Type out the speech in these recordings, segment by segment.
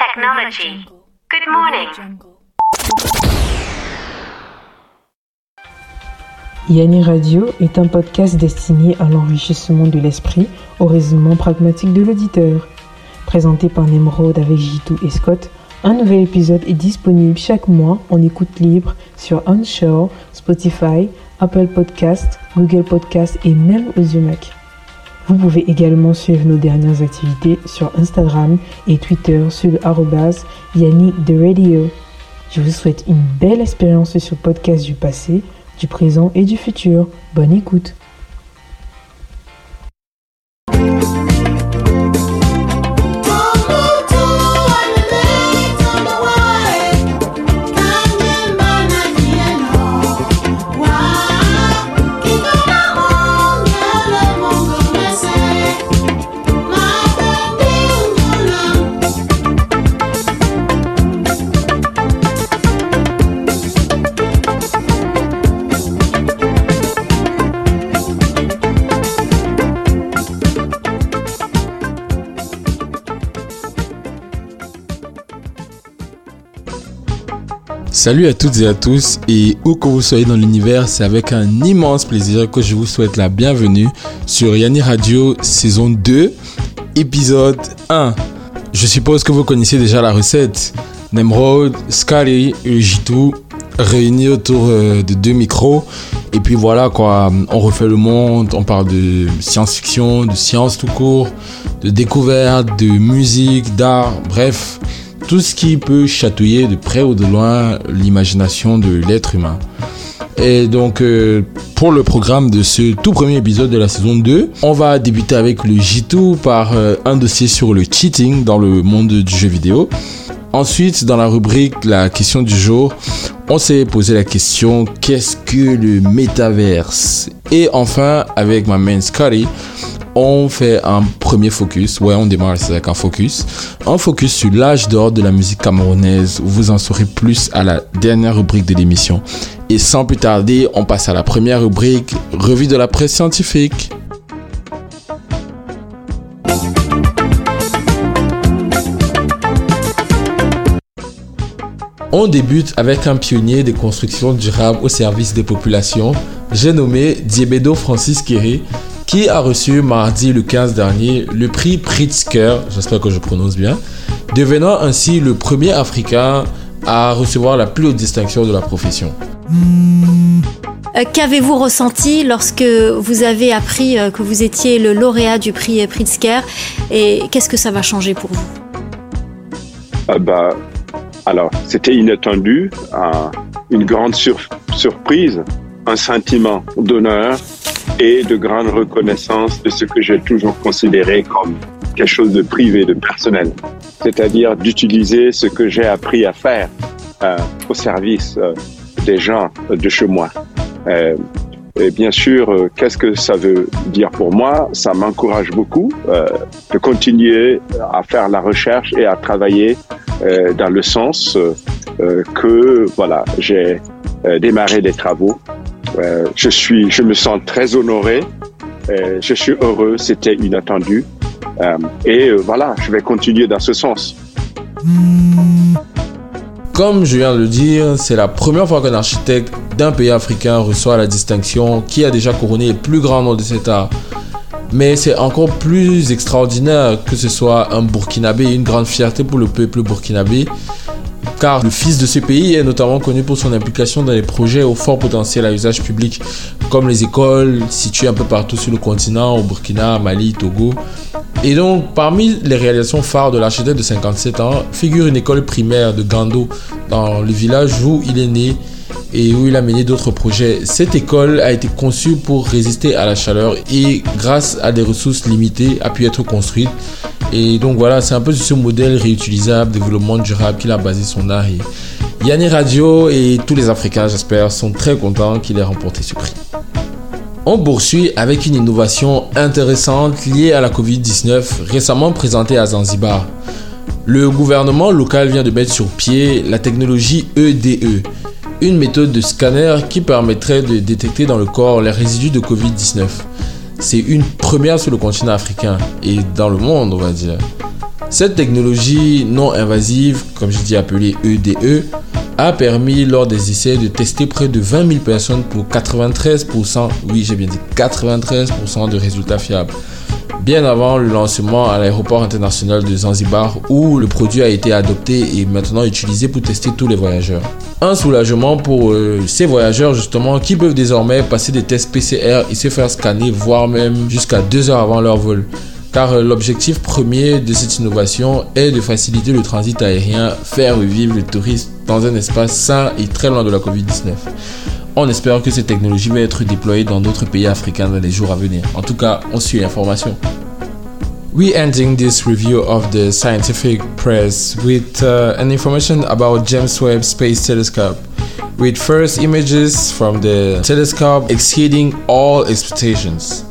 technology. Good morning. Yanni Radio est un podcast destiné à l'enrichissement de l'esprit au raisonnement pragmatique de l'auditeur. Présenté par Nemrod avec Jitu et Scott, un nouvel épisode est disponible chaque mois en écoute libre sur Onshore, Spotify, Apple Podcast, Google Podcast et même Audiomack. Vous pouvez également suivre nos dernières activités sur Instagram et Twitter sur le arrobas. Je vous souhaite une belle expérience sur le podcast du passé, du présent et du futur. Bonne écoute. Salut à toutes et à tous et où que vous soyez dans l'univers, c'est avec un immense plaisir que je vous souhaite la bienvenue sur Yanni Radio saison 2, épisode 1. Je suppose que vous connaissez déjà la recette. Nemrod, Scary et Jitu réunis autour euh, de deux micros. Et puis voilà quoi, on refait le monde, on parle de science-fiction, de science tout court, de découverte, de musique, d'art, bref tout ce qui peut chatouiller de près ou de loin l'imagination de l'être humain. Et donc, euh, pour le programme de ce tout premier épisode de la saison 2, on va débuter avec le J2 par euh, un dossier sur le cheating dans le monde du jeu vidéo. Ensuite, dans la rubrique La question du jour, on s'est posé la question qu'est-ce que le métaverse? Et enfin, avec ma main Scotty, on fait un premier focus. Ouais, on démarre avec un focus. Un focus sur l'âge d'or de la musique camerounaise. Vous en saurez plus à la dernière rubrique de l'émission. Et sans plus tarder, on passe à la première rubrique, revue de la presse scientifique. On débute avec un pionnier des constructions durables au service des populations, j'ai nommé Diebedo Francis Kéré, qui a reçu mardi le 15 dernier le prix Pritzker, j'espère que je prononce bien, devenant ainsi le premier Africain à recevoir la plus haute distinction de la profession? Euh, qu'avez-vous ressenti lorsque vous avez appris euh, que vous étiez le lauréat du prix Pritzker? Et qu'est-ce que ça va changer pour vous? Ah bah, Alors, c'était inattendu, une grande surprise, un sentiment d'honneur et de grande reconnaissance de ce que j'ai toujours considéré comme quelque chose de privé, de personnel. C'est-à-dire d'utiliser ce que j'ai appris à faire euh, au service euh, des gens de chez moi. Euh, et bien sûr, euh, qu'est-ce que ça veut dire pour moi? Ça m'encourage beaucoup euh, de continuer à faire la recherche et à travailler dans le sens que voilà, j'ai démarré des travaux euh, je me sens très honoré. Euh, je suis heureux. C'était inattendu. Euh, et voilà, je vais continuer dans ce sens. Comme je viens de le dire, c'est la première fois qu'un architecte d'un pays africain reçoit la distinction qui a déjà couronné le plus grand nom de cet art. Mais c'est encore plus extraordinaire que ce soit un Burkinabé, une grande fierté pour le peuple burkinabé car le fils de ce pays est notamment connu pour son implication dans les projets au fort potentiel à usage public, comme les écoles situées un peu partout sur le continent, au Burkina, Mali, Togo. Et donc, parmi les réalisations phares de l'architecte de 57 ans, figure une école primaire de Gando, dans le village où il est né et où il a mené d'autres projets. Cette école a été conçue pour résister à la chaleur et grâce à des ressources limitées a pu être construite. Et donc voilà, c'est un peu ce modèle réutilisable, développement durable qu'il a basé son art. Et Yanni Radio et tous les Africains, j'espère, sont très contents qu'il ait remporté ce prix. On poursuit avec une innovation intéressante liée à la Covid-19 récemment présentée à Zanzibar. Le gouvernement local vient de mettre sur pied la technologie EDE, une méthode de scanner qui permettrait de détecter dans le corps les résidus de Covid-19. C'est une première sur le continent africain et dans le monde, on va dire. Cette technologie non invasive, comme je dis appelée EDE, a permis lors des essais de tester près de 20 000 personnes pour 93%, oui j'ai bien dit 93% de résultats fiables. Bien avant le lancement à l'aéroport international de Zanzibar où le produit a été adopté et maintenant utilisé pour tester tous les voyageurs. Un soulagement pour euh, ces voyageurs justement qui peuvent désormais passer des tests PCR et se faire scanner voire même jusqu'à deux heures avant leur vol car euh, l'objectif premier de cette innovation est de faciliter le transit aérien, faire revivre le tourisme dans un espace sain et très loin de la Covid-19. On espère que cette technologie va être déployée dans d'autres pays africains dans les jours à venir. En tout cas, on suit l'information. We ending this review of the scientific press with uh, an information about James Webb Space Telescope. With first images from the telescope exceeding all expectations.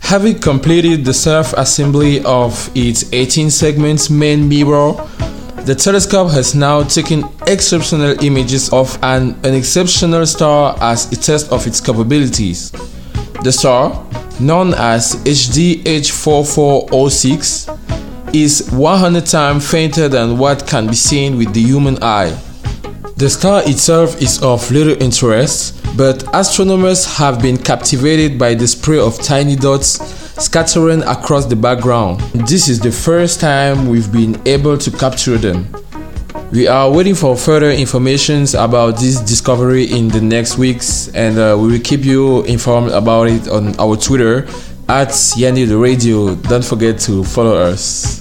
Having completed the self-assembly of its 18 segments main mirror, the telescope has now taken exceptional images of an exceptional star as a test of its capabilities. The star, known as HD H4406, is 100 times fainter than what can be seen with the human eye. The star itself is of little interest, but astronomers have been captivated by the spray of tiny dots scattering across the background. This is the first time we've been able to capture them. We are waiting for further information about this discovery in the next weeks, and uh, we will keep you informed about it on our Twitter at Yanni the Radio. Don't forget to follow us.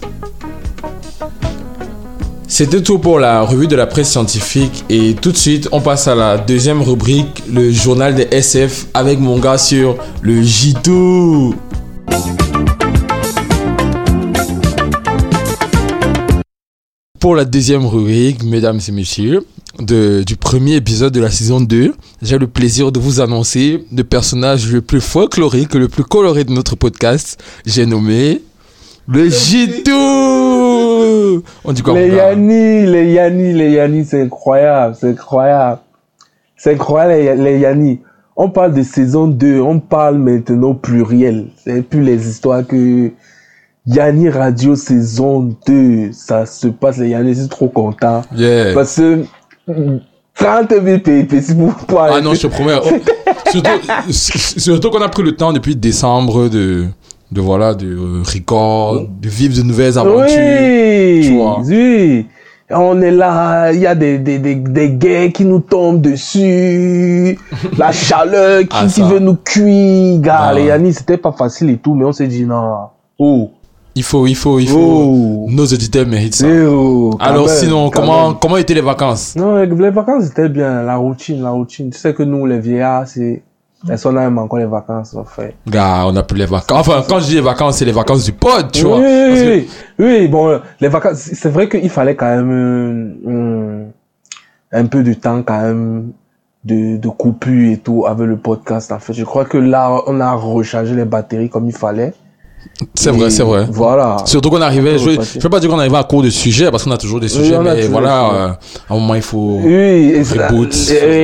C'était tout pour la revue de la presse scientifique et tout de suite on passe à la deuxième rubrique, le journal des SF avec mon gars sur le J2. Pour la deuxième rubrique, mesdames et messieurs, de, du premier épisode de la saison 2, j'ai le plaisir de vous annoncer le personnage le plus folklorique, le plus coloré de notre podcast. J'ai nommé le J2 On dit quoi Les Yanni, les Yanni, les Yanni, c'est incroyable, c'est incroyable. C'est incroyable, les, les Yanni. On parle de saison 2, on parle maintenant pluriel. C'est plus les histoires que Yanni Radio saison 2, ça se passe, Yanni, je suis trop content. Yeah. Parce que mm, 30 000 péripéties pour, pour Ah non, je te promets. Oh, surtout surtout qu'on a pris le temps depuis décembre de, de voilà, de euh, record, de vivre de nouvelles aventures. Oui, tu vois. oui. On est là, il y a des, des, des, des guerres qui nous tombent dessus, la chaleur qui, Ah, qui veut nous cuire. Gars, Ah. les Yannis, c'était pas facile et tout, mais on s'est dit non. Oh, Il faut, il faut, il faut. Oh. Nos auditeurs méritent ça. eh oh, Alors même, sinon, comment, même. comment étaient les vacances? Non, les vacances c'était bien, la routine, la routine. Tu sais que nous, les vieillards, c'est, personne n'aime encore les vacances, en fait? Gars, on a plus les vacances. Enfin, quand je dis les vacances, c'est les vacances du pod, tu oui, vois. oui, que- oui, oui, bon, les vacances, c'est vrai qu'il fallait quand même euh, un peu de temps quand même de, de coupure et tout avec le podcast. En fait, je crois que là, on a rechargé les batteries comme il fallait. C'est vrai, c'est vrai. Voilà. Surtout qu'on arrivait, je, que- vais pas dire qu'on arrivait à court de sujets, parce qu'on a toujours des sujets, a mais voilà, euh, à un moment, il faut... Oui, Reboot.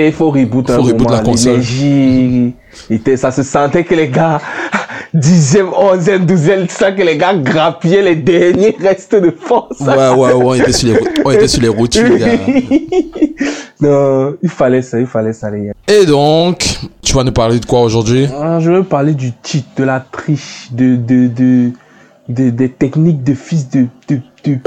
il faut reboot. Faut un reboot moment, la console. L'énergie, était, ça se sentait que les gars, dixième, onzième, douzième, tout ça, que les gars grappiaient les derniers restes de force. Ouais, ouais, ouais, on était sur les, on était sur les rotules, gars. non, il fallait ça, il fallait ça, les gars. Et donc, tu vas nous parler de quoi aujourd'hui? Ah, je veux parler du cheat, de la triche, de, de, de, de- des techniques de fils de, de, de...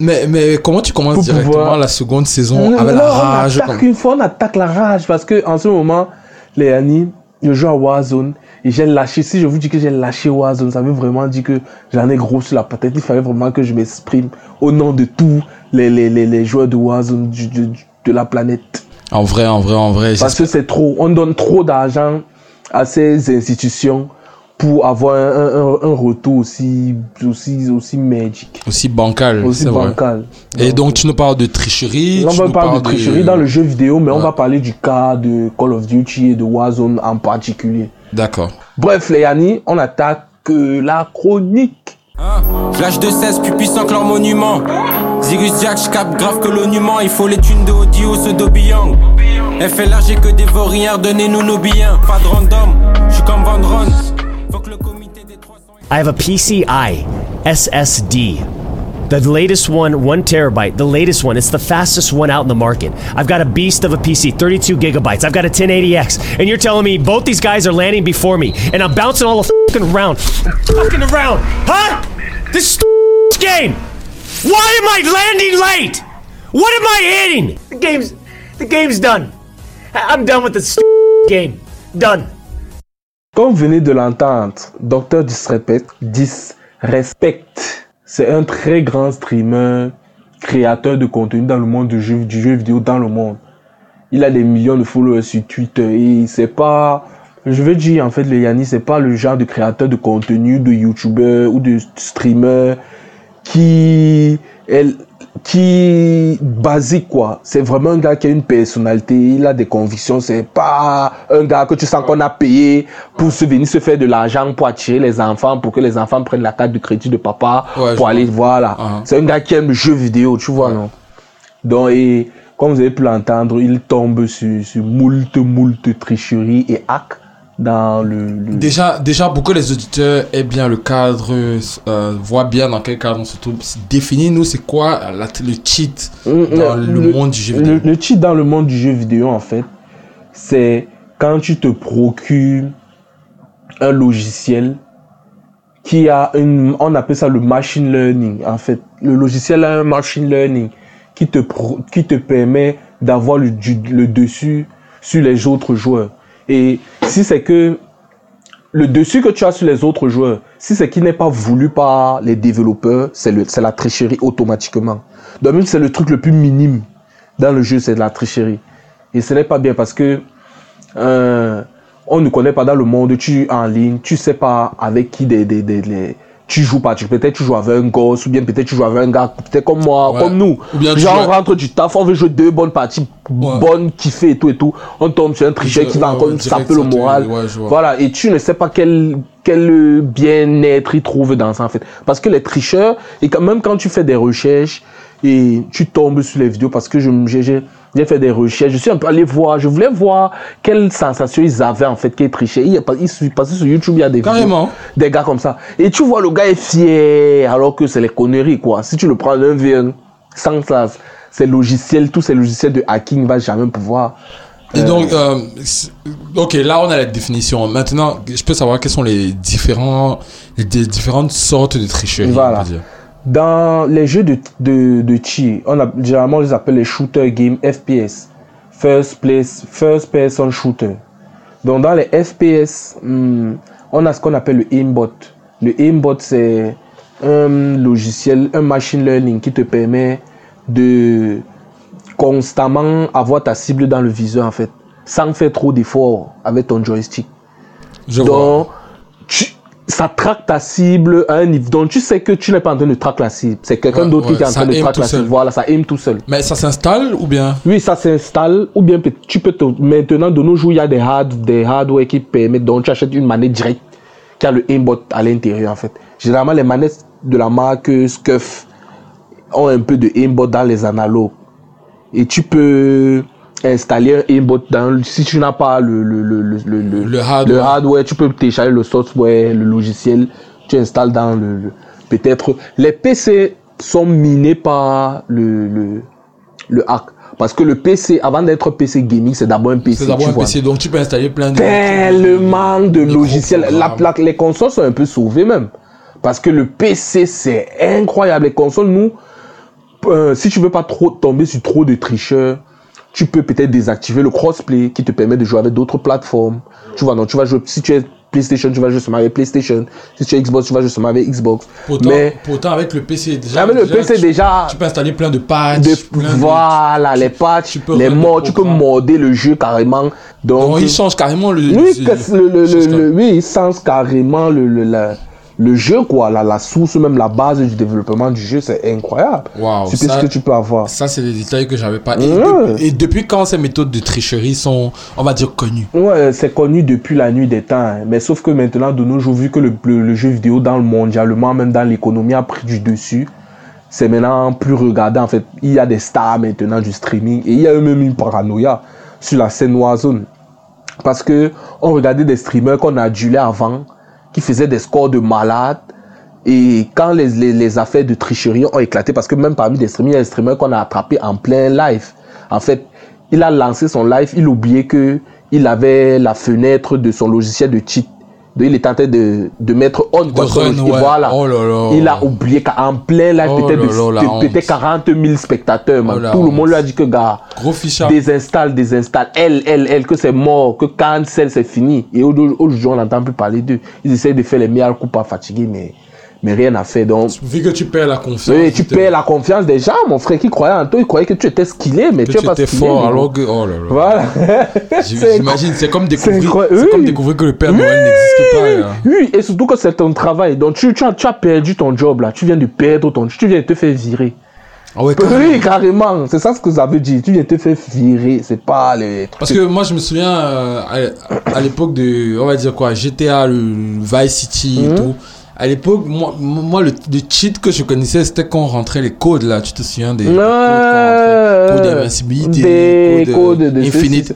mais, mais comment tu commences Pour directement pouvoir- la seconde saison Non, avec la rage On attaque comme- une fois, on attaque la rage parce que en ce moment, les amis, je joue à Warzone et j'ai lâché. Si je vous dis que j'ai lâché Warzone, ça veut vraiment dire que j'en ai gros sur la patate. Il fallait vraiment que je m'exprime au nom de tous les, les, les, les joueurs de Warzone du- du- du- de la planète. En vrai, en vrai, en vrai. Parce que c'est trop. On donne trop d'argent à ces institutions pour avoir un, un, un retour aussi, aussi, aussi magique, Aussi bancal, aussi vrai. bancal. Et donc, tu nous parles de tricherie. on tu va nous parler parles de tricherie dans le jeu vidéo, mais on va parler du cas de Call of Duty et de Warzone en particulier. D'accord. Bref, les Yanni, on attaque euh, la chronique. Hein? Flash de 16, plus puissant que leur monument. Zirus Jack, j'capte grave que l'onument. Il faut les thunes de audio, ce Dobiyang. FLA, j'ai que des vauriens, donnez-nous nos biens. Pas de random, j'suis comme Van Ron. I have a PCI SSD The latest one, one terabyte, the latest one. It's the fastest one out in the market. I've got a beast of a PC, 32 gigabytes. I've got a 1080X. And you're telling me both these guys are landing before me, and I'm bouncing all the fucking around. Fucking around. Huh? This game. Why am I landing late? What am I hitting? The game's the game's done. I'm done with this game. Done. Comme vous venez de l'entendre, Dr. Disrespect, Disrespect, c'est un très grand streamer, créateur de contenu dans le monde du jeu, du jeu vidéo dans le monde. Il a des millions de followers sur Twitter et c'est pas, je veux dire en fait, le Yanni, c'est pas le genre de créateur de contenu, de YouTuber ou de streamer qui est qui basique quoi. C'est vraiment un gars qui a une personnalité, il a des convictions. C'est pas un gars que tu sens qu'on a payé pour se venir se faire de l'argent pour attirer les enfants, pour que les enfants prennent la carte de crédit de papa Ouais, pour aller voilà. Ah. C'est un gars qui aime le jeu vidéo, tu vois non? Donc et comme vous avez pu l'entendre, il tombe sur, sur moult moult tricheries et hacks dans le, le- Déjà, déjà, pour que les auditeurs aient bien le cadre, euh, voient bien dans quel cadre on se trouve, définis-nous c'est quoi la- le cheat dans le, monde du jeu vidéo? Le, le cheat dans le monde du jeu vidéo, en fait, c'est quand tu te procures un logiciel qui a une, on appelle ça le machine learning, en fait. Le logiciel a un machine learning qui te, pro- qui te permet d'avoir le, du- le dessus sur les autres joueurs. Et si c'est que le dessus que tu as sur les autres joueurs, si c'est qui n'est pas voulu par les développeurs, c'est la tricherie automatiquement. Donc c'est le truc le plus minime dans le jeu, c'est de la tricherie. Et ce n'est pas bien parce que euh, on ne connaît pas dans le monde, tu es en ligne, tu sais pas avec qui des, tu joues pas. Tu- Peut-être tu joues avec un gosse ou bien peut-être tu joues avec un gars, peut-être comme moi, Ouais. comme nous. Ou bien tu Genre on rentre du taf, on veut jouer deux bonnes parties, Ouais. bonnes, kiffer et tout et tout. On tombe sur un tricheur qui va encore nous saper le moral. Voilà, et tu ne sais pas quel, quel bien-être ils trouvent dans ça en fait. Parce que les tricheurs, et quand même quand tu fais des recherches et tu tombes sur les vidéos, parce que je me- j'ai j'ai- fait des recherches, je suis un peu allé voir, je voulais voir quelle sensation ils avaient en fait qu'ils trichaient. Il y a pas- il suffit- Parce que sur YouTube, il y a des Carrément. vidéos, des gars comme ça. Et tu vois, le gars est fier, alors que c'est les conneries quoi. Si tu le prends d'un V1, sans ça, ces logiciels, tous ces logiciels de hacking, ne va jamais pouvoir. Et donc, euh, ok, là on a la définition. Maintenant, je peux savoir quelles sont les différents, les di- différentes sortes de tricherie. Voilà. on peut dire. Dans les jeux de, de, de chi, on a, généralement on les appelle les shooter game FPS. First, place, first person shooter. Donc dans les FPS, hmm, on a ce qu'on appelle le aimbot. Le aimbot, c'est un logiciel, un machine learning qui te permet de constamment avoir ta cible dans le viseur en fait, sans faire trop d'efforts avec ton joystick. Je. Donc, ça traque ta cible à un niveau. Donc, tu sais que tu n'es pas en train de traquer la cible. C'est quelqu'un Ouais, d'autre ouais, qui est en train de traquer la cible. Voilà, ça aime tout seul. Mais ça s'installe ou bien? Oui, ça s'installe. Ou bien tu peux te. Maintenant, de nos jours, il y a des, hard, des hardware qui permettent. Donc, tu achètes une manette directe qui a le aimbot à l'intérieur, en fait. Généralement, les manettes de la marque Scuf ont un peu de aimbot dans les analogues. Et tu peux installer un aimbot dans. Si tu n'as pas le, le, le, le, le, hardware. hardware, tu peux télécharger le software, le logiciel, tu installes dans le. Peut-être. Les PC sont minés par le, le, le hack. Parce que le PC, avant d'être PC gaming, c'est d'abord un PC. C'est d'abord un vois. PC, donc tu peux installer plein de. Tellement de logiciels. La, plaque- les consoles sont un peu sauvées même. Parce que le PC, c'est incroyable. Les consoles, nous, euh, si tu veux pas trop tomber sur trop de tricheurs, tu peux peut-être désactiver le crossplay qui te permet de jouer avec d'autres plateformes. Tu vois, donc tu vas jouer, si tu es PlayStation, tu vas jouer seulement avec PlayStation. Si tu es Xbox, tu vas jouer seulement avec Xbox. Pourtant, Mais pourtant, avec le PC déjà. avec le déjà, PC tu- déjà, Tu peux installer plein de patchs. de, plein de- voilà, les patchs, tu peux les le mods, tu peux programme. modder le jeu carrément. Donc, Donc, il change carrément le. oui, le- le, le, le, le- oui, il sens carrément le, le, la- le jeu, quoi, la, la source, même la base du développement du jeu, c'est incroyable. Waouh, C'est ce que tu peux avoir. Ça, c'est des détails que j'avais pas. Et, Ouais. depuis, et depuis quand ces méthodes de tricherie sont, on va dire, connues? Ouais, c'est connu depuis la nuit des temps, hein. mais sauf que maintenant, de nos jours, vu que le, le, le jeu vidéo dans le mondialement, même dans l'économie, a pris du dessus, c'est maintenant plus regardé. En fait, il y a des stars maintenant du streaming et il y a même une paranoïa sur la scène Warzone. Parce que on regardait des streamers qu'on adulait avant, qui faisaient des scores de malades Et quand les affaires de tricherie ont éclaté, parce que même parmi les streamers, il y a des streamers qu'on a attrapé en plein live. En fait, il a lancé son live, il oubliait que il avait la fenêtre de son logiciel de cheat. Donc, il en train de, de mettre on. son run, ouais. Voilà. Oh là là. Il a oublié qu'en plein live, Oh peut-être peut-être 40 000 spectateurs. Oh Tout le monde lui a dit que, gars, désinstalle, désinstalle. Elle, elle, elle, que c'est mort, que cancel, c'est fini. Et aujourd'hui, on n'entend plus parler d'eux. Ils essayent de faire les meilleurs coups pas fatigués, mais, mais rien à faire. Donc, Vu que tu perds la confiance. oui, tu perds la confiance des gens, mon frère qui croyait en toi. Il croyait que tu étais skillé, mais Que tu tu es pas étais skillé. fort alors que. Oh là là. Voilà. J'imagine, c'est comme découvrir, c'est comme Oui. découvrir que le Père Noël n'existe pas. Oui, là. oui, et surtout que c'est ton travail. Donc, tu, tu, as, tu as perdu ton job, là. Tu viens de perdre ton Tu viens de te faire virer. Ah ouais, Oui, carrément. C'est ça ce que ça veut dire. Tu viens de te faire virer. C'est pas les. Parce que moi, je me souviens euh, à, à l'époque de, on va dire quoi, GTA, le Vice City Mhm. et tout. À l'époque, moi, moi le, le cheat que je connaissais, c'était quand on rentrait les codes là. Tu te souviens des codes qu'on d'invincibilité, Des code, codes de Infinite.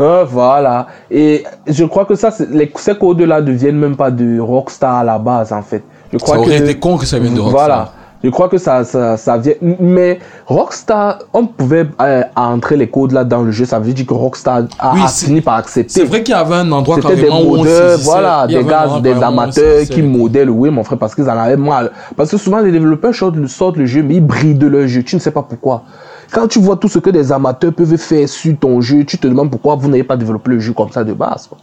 Ah, voilà. Et je crois que ça, les, ces codes-là ne viennent même pas de Rockstar à la base, en fait. Je crois Ça aurait que été con que ça vienne de Rockstar. Voilà. Je crois que ça, ça, ça vient. Mais Rockstar, on pouvait euh, entrer les codes là dans le jeu. Ça veut dire que Rockstar a, Oui, a c'est- fini par accepter. C'est vrai qu'il y avait un endroit C'était des modeurs, voilà, il y des gars, des amateurs qui modèlent, oui, mon frère, parce qu'ils en avaient mal. Parce que souvent, les développeurs sortent, le- sortent le jeu, mais ils brident leur jeu. Tu ne sais pas pourquoi. Quand tu vois tout ce que des amateurs peuvent faire sur ton jeu, tu te demandes pourquoi vous n'avez pas développé le jeu comme ça de base. quoi.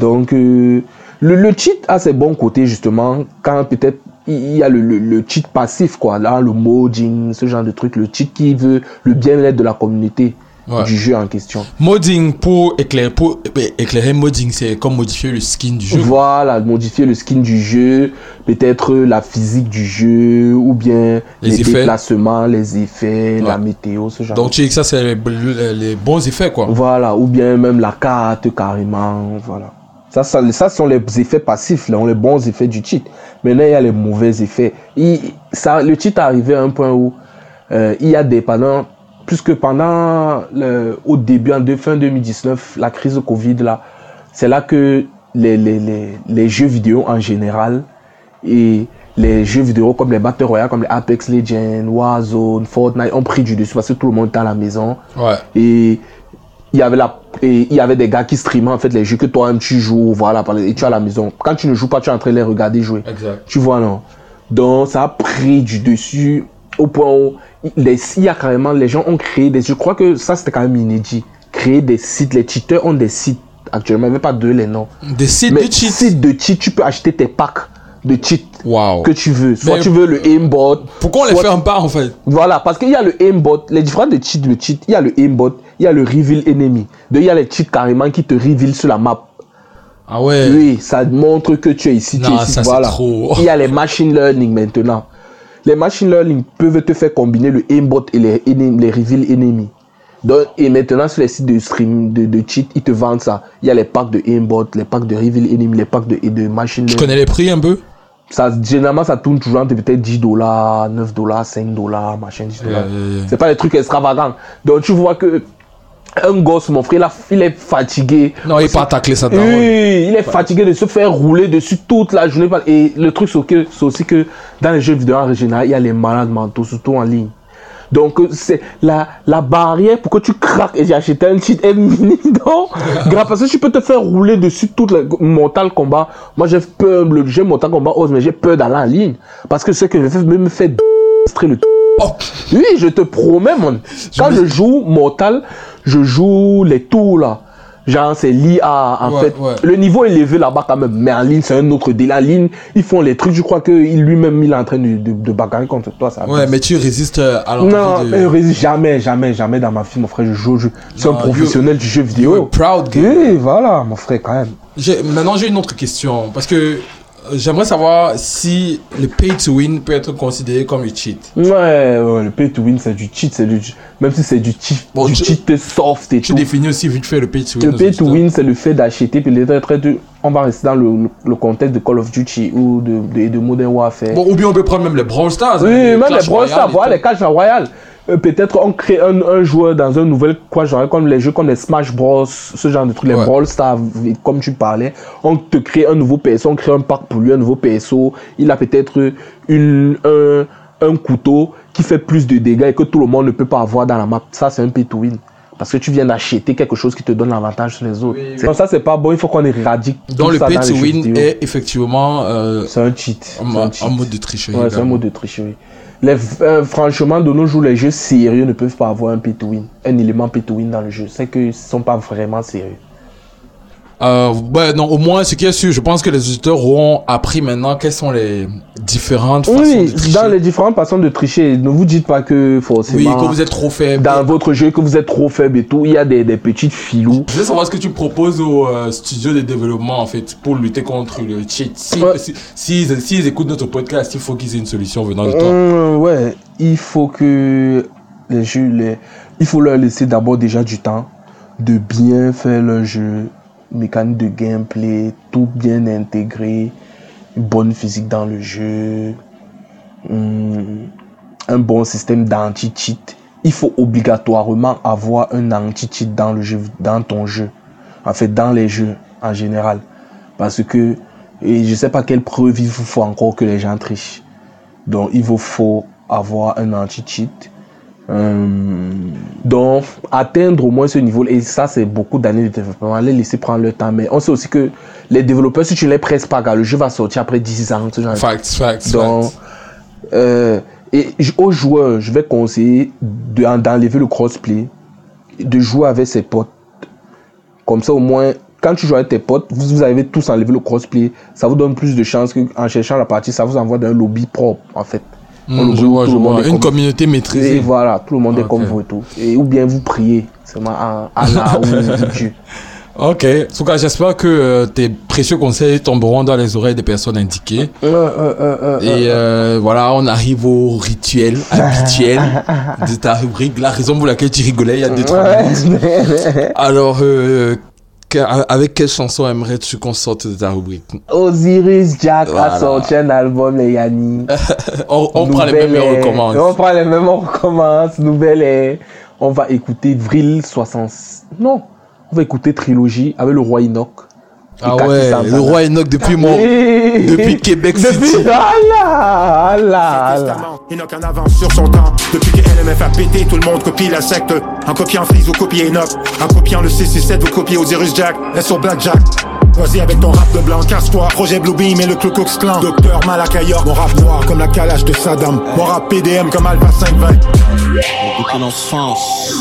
Donc, euh, le, le cheat a ses bons côtés, justement, quand peut-être il y a le, le, le cheat passif, quoi, là, le modding, ce genre de truc, le cheat qui veut le bien-être de la communauté Ouais. du jeu en question. Modding pour éclairer, pour eh, éclairer modding, c'est comme modifier le skin du jeu. Voilà, modifier le skin du jeu, peut-être la physique du jeu, ou bien Les les, effets. déplacements, les effets, la météo, ce genre Donc de tu dis que ça, c'est les- les bons effets quoi. Voilà, ou bien même la carte carrément, voilà. Ça, ça, ça sont les effets passifs, là, les bons effets du cheat. Maintenant, il y a les mauvais effets. Il, ça, le cheat est arrivé à un point où euh, il y a des pendant, puisque pendant le, au début, en deux- fin 2019, la crise de Covid, là, c'est là que les, les, les, les jeux vidéo en général et les jeux vidéo comme les Battle Royale, comme les Apex Legends, Warzone, Fortnite ont pris du dessus parce que tout le monde était à la maison. Ouais. Et il y avait la et il y avait des gars qui streamaient en fait les jeux que toi-même tu joues voilà et tu à la maison. Quand tu ne joues pas tu es en train de les regarder jouer. Exact. tu vois non? Donc ça a pris du dessus au point où les, il y a carrément les gens ont créé des je crois que ça c'était quand même inédit. Créer des sites les cheaters ont des sites actuellement même pas deux les noms. Des sites mais de cheat. sites de cheat tu peux acheter tes packs de cheat que tu veux. Soit Mais- tu veux le aimbot Pourquoi on les soit- ferme pas en fait? Voilà, parce qu'il y a le aimbot, les différents de cheat, le cheat, il y a le aimbot, il y a le reveal ennemi. Donc il y a les cheats carrément qui te reveal sur la map. Ah ouais. Oui, ça montre que tu es ici, tu Non, es ici, ça, c'est voilà. trop. Il y a les machine learning maintenant. Les machine learning peuvent te faire combiner le aimbot et les, ennemis- les reveal ennemis. Donc, et maintenant, sur les sites de stream, de, de cheat, ils te vendent ça. Il y a les packs de aimbot, les packs de reveal enemy, les packs de, de machine Tu learning. connais les prix un peu? Ça, généralement, ça tourne toujours entre peut-être 10 dollars, 9 dollars, 5 dollars, machin, 10 dollars. euh, C'est pas des trucs extravagants. Donc, tu vois que un gosse, mon frère, il est fatigué. Non, il n'est pas taclé ça. Oui, il est fatigué de se faire rouler dessus toute la journée. Et le truc, c'est aussi que dans les jeux vidéo en général, il y a les malades mentaux, surtout en ligne. Donc, c'est la, la barrière pour que tu craques et j'ai acheté un cheat est minime. Donc, grave, parce que tu peux te faire rouler dessus toute la Mortal Kombat. Moi, j'ai peur, le jeu Mortal Kombat ose, mais j'ai peur d'aller en ligne. Parce que ce que je fais, me fait le Oh, oui, je te promets, mon. Quand je joue Mortal, je joue les tours là. Genre, c'est l'IA, en Ouais, fait. ouais. Le niveau est élevé là-bas quand même. Mais en ligne, c'est un autre délai. En ligne, ils font les trucs. Je crois que lui-même, il est en train de, de, de bagarrer contre toi. Ça ouais, mais tu résistes euh, à Non, de... mais résiste jamais, jamais, jamais dans ma vie, mon frère. Je joue, je suis un professionnel du jeu vidéo. proud guy. Oui, voilà, mon frère, quand même. J'ai- Maintenant, j'ai une autre question. Parce que euh, j'aimerais savoir si le pay to win peut être considéré comme un cheat. Ouais, ouais, le pay to win, c'est du cheat. c'est du, même si c'est du cheat, Bon, du tu- cheat soft et Tu tout. définis aussi vite fait le pay to win. Le pay to win, c'est le fait d'acheter puis d'être de on va rester dans le, le contexte de Call of Duty ou de, de, de Modern Warfare. Bon, ou bien on peut prendre même les Brawl Stars. Oui, hein, même Clash les Brawl Stars, voilà, les Clash Royale. Euh, Peut-être on crée un, un joueur dans un nouvel Clash Royale, comme les jeux comme les Smash Bros, ce genre de trucs, les Ouais. Brawl Stars, comme tu parlais. On te crée un nouveau PSO, on crée un pack pour lui, un nouveau PSO. Il a peut-être une, un, un couteau qui fait plus de dégâts et que tout le monde ne peut pas avoir dans la map. Ça, c'est un pay to win. Parce que tu viens d'acheter quelque chose qui te donne l'avantage sur les autres. C'est- Ça, c'est pas bon. Il faut qu'on éradique. Donc tout le ça pay dans to win est effectivement euh, C'est un cheat. un mode de tricherie. Ouais, c'est un mode de tricherie. Les, euh, franchement, de nos jours, les jeux sérieux ne peuvent pas avoir un pay to win, un élément pay to win dans le jeu. C'est qu'ils ne sont pas vraiment sérieux. Euh, ouais, non, au moins, ce qui est sûr, je pense que les auditeurs auront appris maintenant quelles sont les différentes façons Oui, de tricher. dans les différentes façons de tricher, ne vous dites pas que forcément. Oui, que vous êtes trop faible. Dans votre jeu, que vous êtes trop faible et tout, il y a des, des petites filous. Je veux savoir ce que tu proposes aux euh, studios de développement en fait pour lutter contre le cheat. Si, Ouais. si, s'ils- s'ils écoutent notre podcast, il faut qu'ils aient une solution venant de toi. Hum, ouais, il faut que les jeux, les... il faut leur laisser d'abord déjà du temps de bien faire leur jeu, mécanique de gameplay, tout bien intégré, une bonne physique dans le jeu, hum, un bon système d'anti-cheat. Il faut obligatoirement avoir un anti-cheat dans le jeu, dans ton jeu, en fait dans les jeux en général, parce que et je sais pas quelle preuve il faut encore que les gens trichent. Donc, il vous faut avoir un anti-cheat. Euh, donc, atteindre au moins ce niveau, et ça, c'est beaucoup d'années de développement, les laisser prendre le temps. Mais on sait aussi que les développeurs, si tu les presses pas, gars, le jeu va sortir après 10 ans. ce genre Facts, facts, donc, euh, et aux joueurs, je vais conseiller de- d'enlever le crossplay, de jouer avec ses potes. Comme ça, au moins, quand tu joues avec tes potes, vous, vous avez tous enlevé le crossplay. Ça vous donne plus de chances qu'en cherchant la partie, ça vous envoie dans un lobby propre, en fait. Je vois, je vois. est Une comme- communauté Et maîtrisée. voilà, tout le monde est comme vous et tout. Et, ou bien vous priez, seulement à Allah ou Dieu. Ok. En tout cas, j'espère que euh, tes précieux conseils tomberont dans les oreilles des personnes indiquées. Euh, euh, Et voilà, on arrive au rituel habituel de ta rubrique. La raison pour laquelle tu rigolais il y a 2-3 minutes. Ouais. Alors, euh, que- avec quelle chanson aimerais-tu qu'on sorte de ta rubrique? Osiris Jack Voilà. a sorti un album, les Yanni. On, on prend les mêmes et recommence. On prend les mêmes, on recommence. Nouvelle est... On va écouter Vril 60... Non, on va écouter Trilogie avec le roi Enoch. Et Ah ouais, le roi Enoch depuis mon... Et- depuis Québec Depuis... City. Allah, Allah. Enoch en avance sur son temps. Depuis que LMF a pété, tout le monde copie la secte. En copiant Freeze, vous copiez Enoch. En copiant le 667, vous copiez Osiris Jack. Est sur Blackjack. Vas-y avec ton rap de blanc, casse-toi. Projet Bluebeam et le Ku Klux Klan. Docteur Malakayor, mon rap noir comme la calage de Saddam. Mon rap PDM comme Alpha 520. Depuis l'enfance.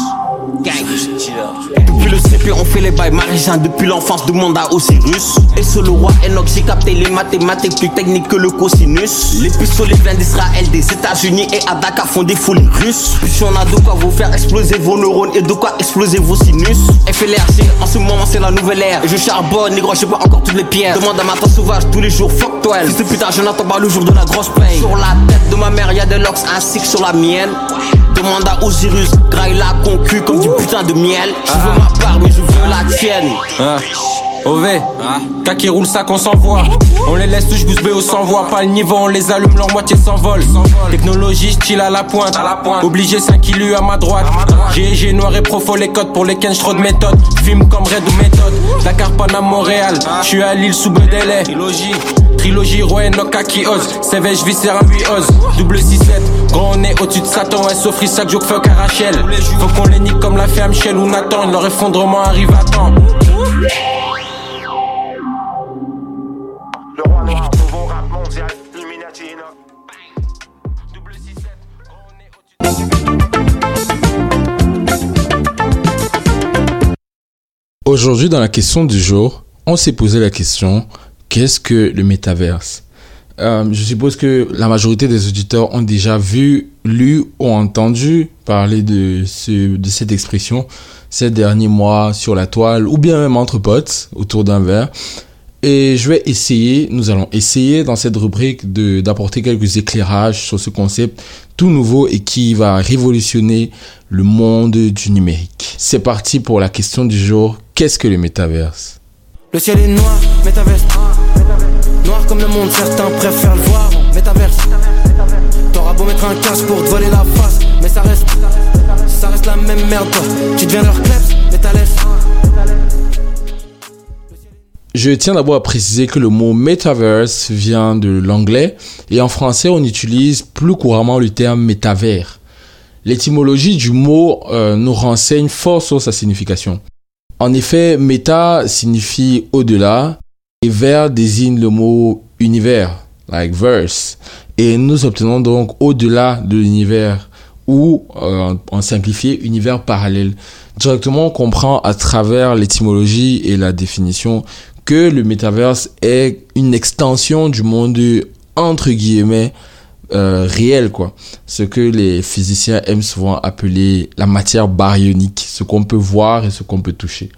Depuis le CP, on fait les bails marisiens depuis l'enfance, demande à Osiris. Et sur le roi Enoch, j'ai capté les mathématiques plus techniques que le cosinus. Les pistolets viennent d'Israël, des États-Unis et à Dakar font des folies russes. Puis on a de quoi vous faire exploser vos neurones et de quoi exploser vos sinus. FLRC, en ce moment c'est la nouvelle ère. Je charbonne, négro, je pas encore toutes les pierres. Demande à ma tante sauvage tous les jours, fuck toi. De putain, je n'attends pas le jour de la grosse paye. Sur la tête de ma mère, y'a des locks ainsi que sur la mienne. Demande à Osiris, graille la concu comme du putain de miel. Je veux ma part, mais je veux la tienne. Hein OV, T'as qui roule ça qu'on s'envoie. On les laisse touche bouche au sans voix. Pas le niveau, on les allume, leur moitié s'envole. Technologie, style à la pointe. Obligé 5 kilos à ma droite. GG noir et profo les codes pour les Ken, trop de méthode. Film comme Red ou méthode. Dakar, Paname, Montréal. Je suis à Lille sous Bedelay. Trilogie. Trilogie, Roy, Noka qui ose. Savage, viscère, 8 ose. Double 6-7. Grand on est au-dessus de Satan. SO free, sac, joke, fuck, à Rachel. Faut qu'on les nique comme l'a fait Michel ou Nathan. Leur effondrement arrive à temps. Le roi noir, nouveau rap mondial. Illuminati Enoch. Double 6-7. Grand on est au-dessus de Aujourd'hui, dans la question du jour, on s'est posé la question qu'est-ce que le métaverse? Euh, Je suppose que la majorité des auditeurs ont déjà vu, lu ou entendu parler de, ce, de cette expression ces derniers mois sur la toile ou bien même entre potes autour d'un verre. Et je vais essayer, nous allons essayer dans cette rubrique d'apporter quelques éclairages sur ce concept tout nouveau et qui va révolutionner le monde du numérique. C'est parti pour la question du jour. Qu'est-ce que le métaverse? Le ciel est noir, métaverse. Comme le monde, certains préfèrent le voir en métaverse. T'auras beau mettre un casque pour te voler la face, mais ça reste, ça reste la même merde, toi. Tu deviens leur kleps, mais t'as. Je tiens d'abord à préciser que le mot metaverse vient de l'anglais et en français on utilise plus couramment le terme métavers. L'étymologie du mot euh, nous renseigne fort sur sa signification. En effet, méta signifie au-delà et vers désigne le mot univers, like verse. Et nous obtenons donc au-delà de l'univers ou euh, en simplifié univers parallèle. Directement, on comprend à travers l'étymologie et la définition que le métaverse est une extension du monde entre guillemets euh, réel quoi ce que les physiciens aiment souvent appeler la matière baryonique ce qu'on peut voir et ce qu'on peut toucher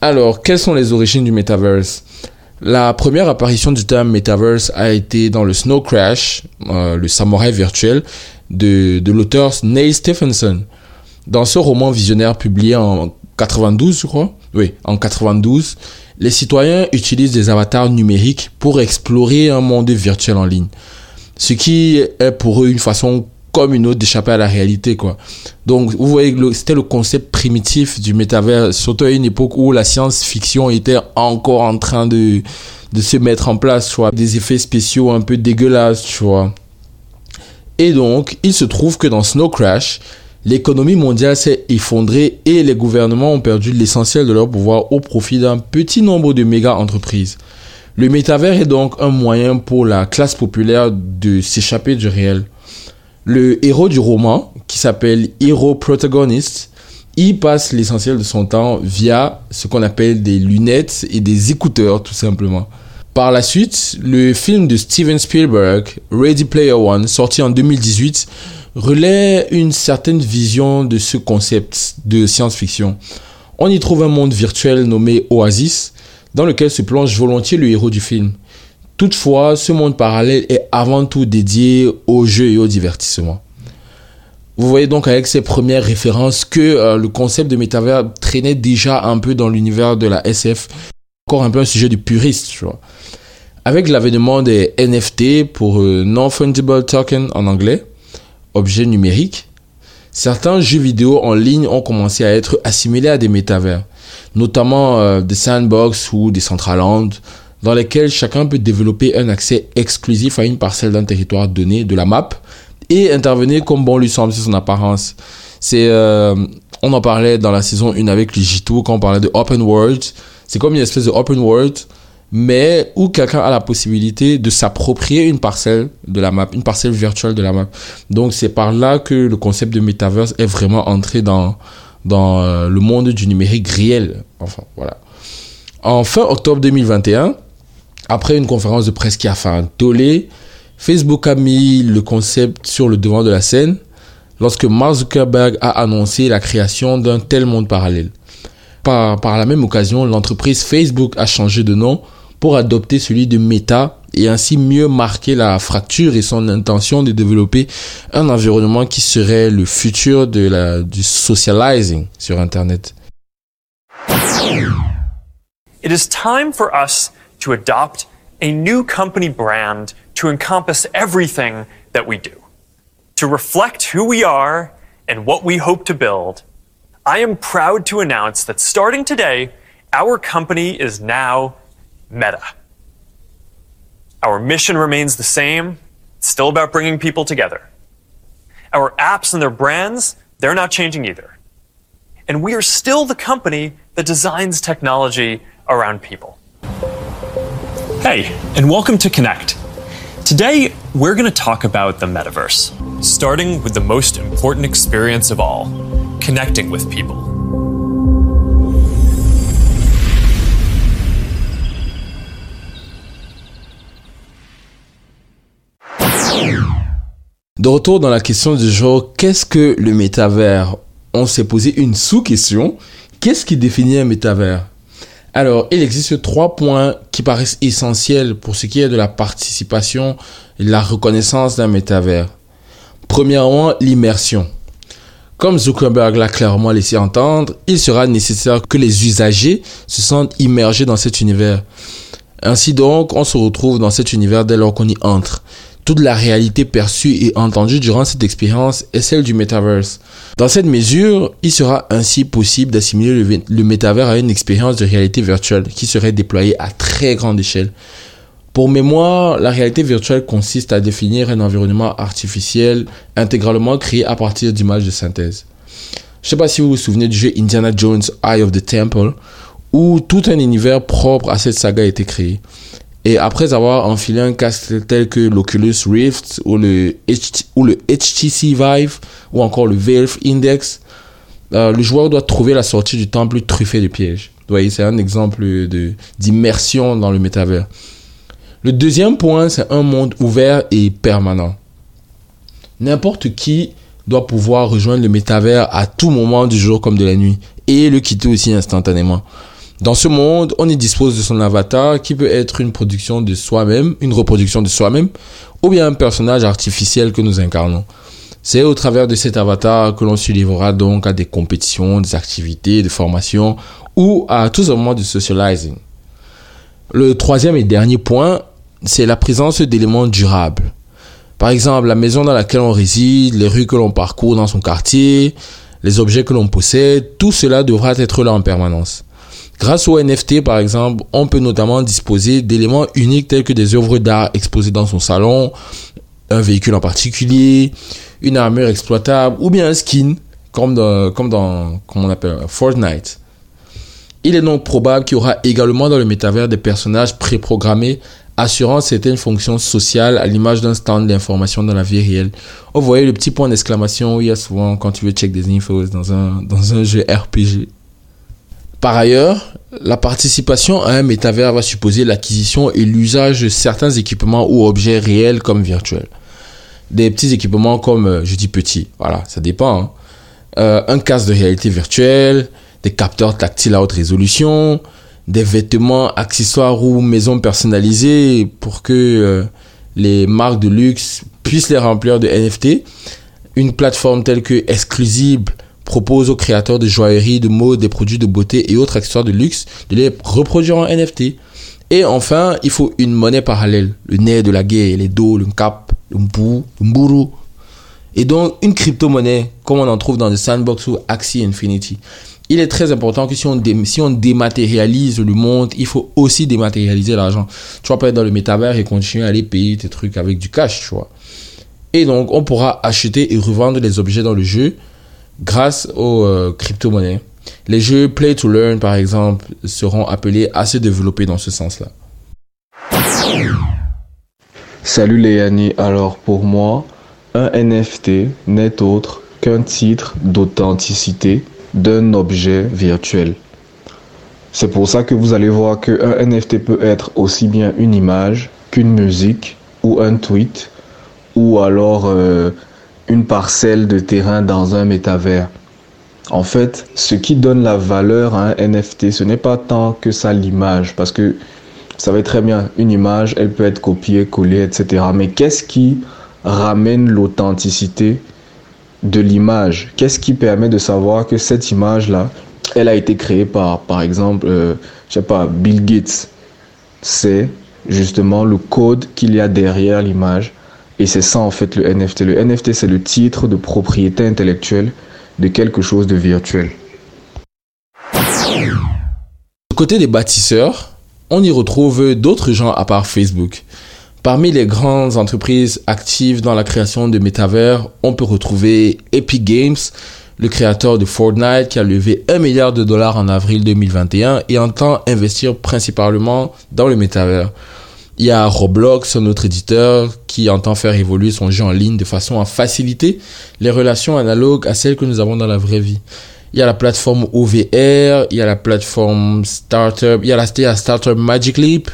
alors quelles sont les origines du métaverse? La première apparition du terme metaverse a été dans le Snow Crash, euh, le samouraï virtuel de, l'auteur Neil Stephenson. Dans ce roman visionnaire publié en 92, je crois, oui, en 92, les citoyens utilisent des avatars numériques pour explorer un monde virtuel en ligne. Ce qui est pour eux une façon comme une autre d'échapper à la réalité, quoi. Donc, vous voyez, c'était le concept primitif du métavers, surtout à une époque où la science-fiction était encore en train de, de se mettre en place, vois. Des effets spéciaux un peu dégueulasses, tu vois. Et donc, il se trouve que dans Snow Crash, l'économie mondiale s'est effondrée et les gouvernements ont perdu l'essentiel de leur pouvoir au profit d'un petit nombre de méga entreprises. Le métavers est donc un moyen pour la classe populaire de s'échapper du réel. Le héros du roman, qui s'appelle Hero Protagonist, y passe l'essentiel de son temps via ce qu'on appelle des lunettes et des écouteurs tout simplement. Par la suite, le film de Steven Spielberg, Ready Player One, sorti en 2018, relaie une certaine vision de ce concept de science-fiction. On y trouve un monde virtuel nommé Oasis, dans lequel se plonge volontiers le héros du film. Toutefois, ce monde parallèle est avant tout dédié au jeu et au divertissement. Vous voyez donc avec ces premières références que euh, le concept de métavers traînait déjà un peu dans l'univers de la SF, encore un peu un sujet de puriste. Avec l'avènement des NFT pour euh, Non-Fungible Token en anglais, objets numériques, certains jeux vidéo en ligne ont commencé à être assimilés à des métavers, notamment euh, des sandbox ou des Land, dans lesquels chacun peut développer un accès exclusif à une parcelle d'un territoire donné de la map et intervenir comme bon lui semble sur son apparence. C'est, euh, on en parlait dans la saison 1 avec les Jito quand on parlait de open world. C'est comme une espèce de open world mais où quelqu'un a la possibilité de s'approprier une parcelle de la map, une parcelle virtuelle de la map. Donc c'est par là que le concept de metaverse est vraiment entré dans dans euh, le monde du numérique réel. Enfin voilà. En fin octobre 2021, après une conférence de presse qui a fait un tollé, Facebook a mis le concept sur le devant de la scène lorsque Mark Zuckerberg a annoncé la création d'un tel monde parallèle. Par, la même occasion, l'entreprise Facebook a changé de nom pour adopter celui de Meta et ainsi mieux marquer la fracture et son intention de développer un environnement qui serait le futur du socializing sur Internet. It is time for us to adopt a new company brand to encompass everything that we do. To reflect who we are and what we hope to build, I am proud to announce that starting today, our company is now Meta. Our mission remains the same. It's still about bringing people together. Our apps and their brands, they're not changing either. And we are still the company that designs technology around people. Hey, and welcome to Connect. Today, we're going to talk about the metaverse, starting with the most important experience of all connecting with people. De retour dans la question du jour, qu'est-ce que le métavers? On s'est posé une sous-question. Qu'est-ce qui définit un métavers? Alors, il existe trois points qui paraissent essentiels pour ce qui est de la participation et de la reconnaissance d'un métavers. Premièrement, l'immersion. Comme Zuckerberg l'a clairement laissé entendre, il sera nécessaire que les usagers se sentent immergés dans cet univers. Ainsi donc, on se retrouve dans cet univers dès lors qu'on y entre. Toute la réalité perçue et entendue durant cette expérience est celle du metaverse. Dans cette mesure, il sera ainsi possible d'assimiler le, le métavers à une expérience de réalité virtuelle qui serait déployée à très grande échelle. Pour mémoire, la réalité virtuelle consiste à définir un environnement artificiel intégralement créé à partir d'images de synthèse. Je ne sais pas si vous vous souvenez du jeu Indiana Jones Eye of the Temple, où tout un univers propre à cette saga a été créé. Et après avoir enfilé un casque tel que l'Oculus Rift ou le, ou le HTC Vive ou encore le Valve Index, euh, le joueur doit trouver la sortie du temple truffé de pièges. Vous voyez, c'est un exemple d'immersion dans le métavers. Le deuxième point, c'est un monde ouvert et permanent. N'importe qui doit pouvoir rejoindre le métavers à tout moment du jour comme de la nuit et le quitter aussi instantanément. Dans ce monde, on y dispose de son avatar qui peut être une production de soi-même, une reproduction de soi-même, ou bien un personnage artificiel que nous incarnons. C'est au travers de cet avatar que l'on se livrera donc à des compétitions, des activités, des formations ou à tout moment de socializing. Le troisième et dernier point, c'est la présence d'éléments durables. Par exemple, la maison dans laquelle on réside, les rues que l'on parcourt dans son quartier, les objets que l'on possède, tout cela devra être là en permanence. Grâce au NFT, par exemple, on peut notamment disposer d'éléments uniques tels que des œuvres d'art exposées dans son salon, un véhicule en particulier, une armure exploitable ou bien un skin, comme dans, comme dans on appelle, Fortnite. Il est donc probable qu'il y aura également dans le métavers des personnages préprogrammés assurant certaines fonctions sociales à l'image d'un stand d'information dans la vie réelle. Vous voyez le petit point d'exclamation il y a souvent quand tu veux check des infos dans un, dans un jeu RPG. Par ailleurs, la participation à un métavers va supposer l'acquisition et l'usage de certains équipements ou objets réels comme virtuels. Des petits équipements comme, euh, je dis petits, voilà, ça dépend. Hein. Euh, un casque de réalité virtuelle, des capteurs tactiles à haute résolution, des vêtements, accessoires ou maisons personnalisées pour que euh, les marques de luxe puissent les remplir de NFT. Une plateforme telle que Exclusible propose aux créateurs de joaillerie, de mode, des produits de beauté et autres accessoires de luxe de les reproduire en NFT. Et enfin, il faut une monnaie parallèle. Le nez de la guerre, les dos, le cap, le mbou, le mburu. Et donc, une crypto-monnaie, comme on en trouve dans le Sandbox ou Axie Infinity. Il est très important que si on, si on dématérialise le monde, il faut aussi dématérialiser l'argent. Tu vas pas être dans le métavers et continuer à aller payer tes trucs avec du cash, tu vois. Et donc, on pourra acheter et revendre les objets dans le jeu grâce aux euh, crypto-monnaies. Les jeux Play to Learn, par exemple, seront appelés à se développer dans ce sens-là. Salut les alors pour moi, un NFT n'est autre qu'un titre d'authenticité d'un objet virtuel. C'est pour ça que vous allez voir qu'un NFT peut être aussi bien une image qu'une musique ou un tweet ou alors euh, une parcelle de terrain dans un métavers. En fait, ce qui donne la valeur à un NFT, ce n'est pas tant que ça l'image, parce que va être très bien, une image, elle peut être copiée, collée, etc. Mais qu'est-ce qui ramène l'authenticité de l'image? Qu'est-ce qui permet de savoir que cette image-là, elle a été créée par, par exemple, euh, je sais pas, Bill Gates? C'est justement le code qu'il y a derrière l'image et c'est ça en fait le NFT. Le NFT c'est le titre de propriété intellectuelle de quelque chose de virtuel. Côté des bâtisseurs, on y retrouve d'autres gens à part Facebook. Parmi les grandes entreprises actives dans la création de métavers, on peut retrouver Epic Games, le créateur de Fortnite qui a levé 1 milliard de dollars en avril 2021 et entend investir principalement dans le métavers. Il y a Roblox, un autre éditeur qui entend faire évoluer son jeu en ligne de façon à faciliter les relations analogues à celles que nous avons dans la vraie vie. Il y a la plateforme OVR, il y a la plateforme Startup, il y a la, Startup Magic Leap,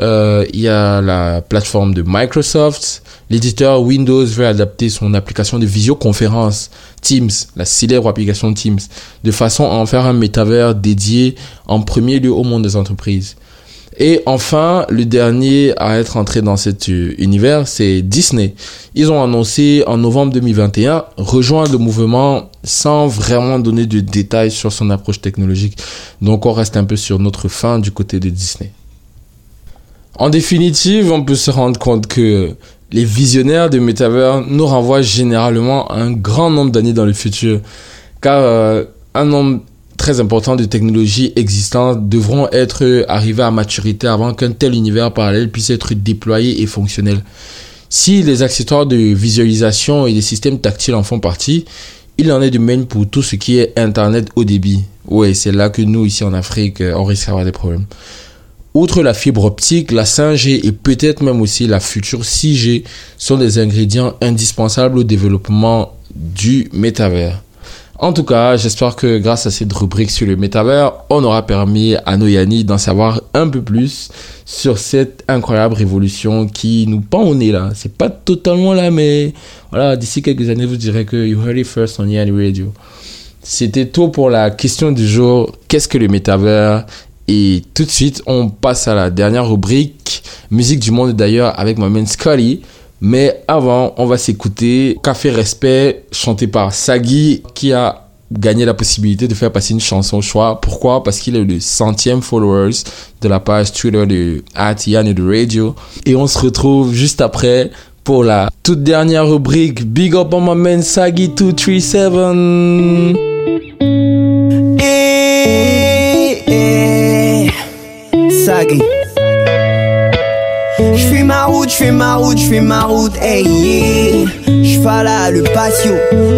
euh, il y a la plateforme de Microsoft. L'éditeur Windows veut adapter son application de visioconférence Teams, la célèbre application Teams, de façon à en faire un métavers dédié en premier lieu au monde des entreprises. Et enfin, le dernier à être entré dans cet euh, univers, c'est Disney. Ils ont annoncé en novembre 2021 rejoindre le mouvement sans vraiment donner de détails sur son approche technologique. Donc on reste un peu sur notre fin du côté de Disney. En définitive, on peut se rendre compte que les visionnaires de Metaverse nous renvoient généralement un grand nombre d'années dans le futur. Car euh, un nombre très important de technologies existantes devront être arrivées à maturité avant qu'un tel univers parallèle puisse être déployé et fonctionnel. Si les accessoires de visualisation et des systèmes tactiles en font partie, il en est de même pour tout ce qui est Internet haut débit. Ouais, c'est là que nous, ici en Afrique, on risque d'avoir des problèmes. Outre la fibre optique, la 5G et peut-être même aussi la future 6G sont des ingrédients indispensables au développement du métavers. En tout cas, j'espère que grâce à cette rubrique sur le métavers, on aura permis à Noyani d'en savoir un peu plus sur cette incroyable révolution qui nous pend au nez là. C'est pas totalement là, mais voilà, d'ici quelques années, vous direz que you heard it first on Yanni Radio. C'était tout pour la question du jour. Qu'est-ce que le métavers? Et tout de suite, on passe à la dernière rubrique, musique du monde d'ailleurs, avec ma main Scully. Mais avant, on va s'écouter Café Respect, chanté par Sagi, qui a gagné la possibilité de faire passer une chanson au choix. Pourquoi? Parce qu'il est le centième followers de la page Twitter de Atian et de Radio. Et on se retrouve juste après pour la toute dernière rubrique Big Up on my man Sagi 237. Hey, hey, Sagi. J'fais ma route, j'fais ma route, j'fais ma route, hey yeah. J'fais le patio,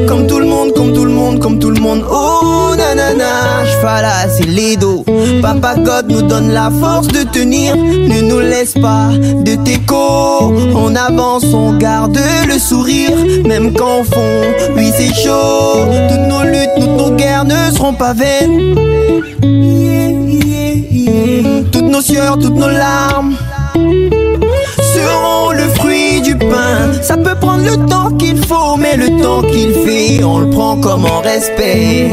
comme tout le monde, comme tout le monde, comme tout le monde. Oh nanana, j'fais là, c'est les dos. Papa God nous donne la force de tenir, ne nous laisse pas de t'écho. On avance, on garde le sourire, même quand au fond, oui c'est chaud. Toutes nos luttes, toutes nos guerres ne seront pas vaines. Toutes nos sueurs, toutes nos larmes seront le fruit du pain. Ça peut prendre le temps qu'il faut, mais le temps qu'il fait, on le prend comme en respect.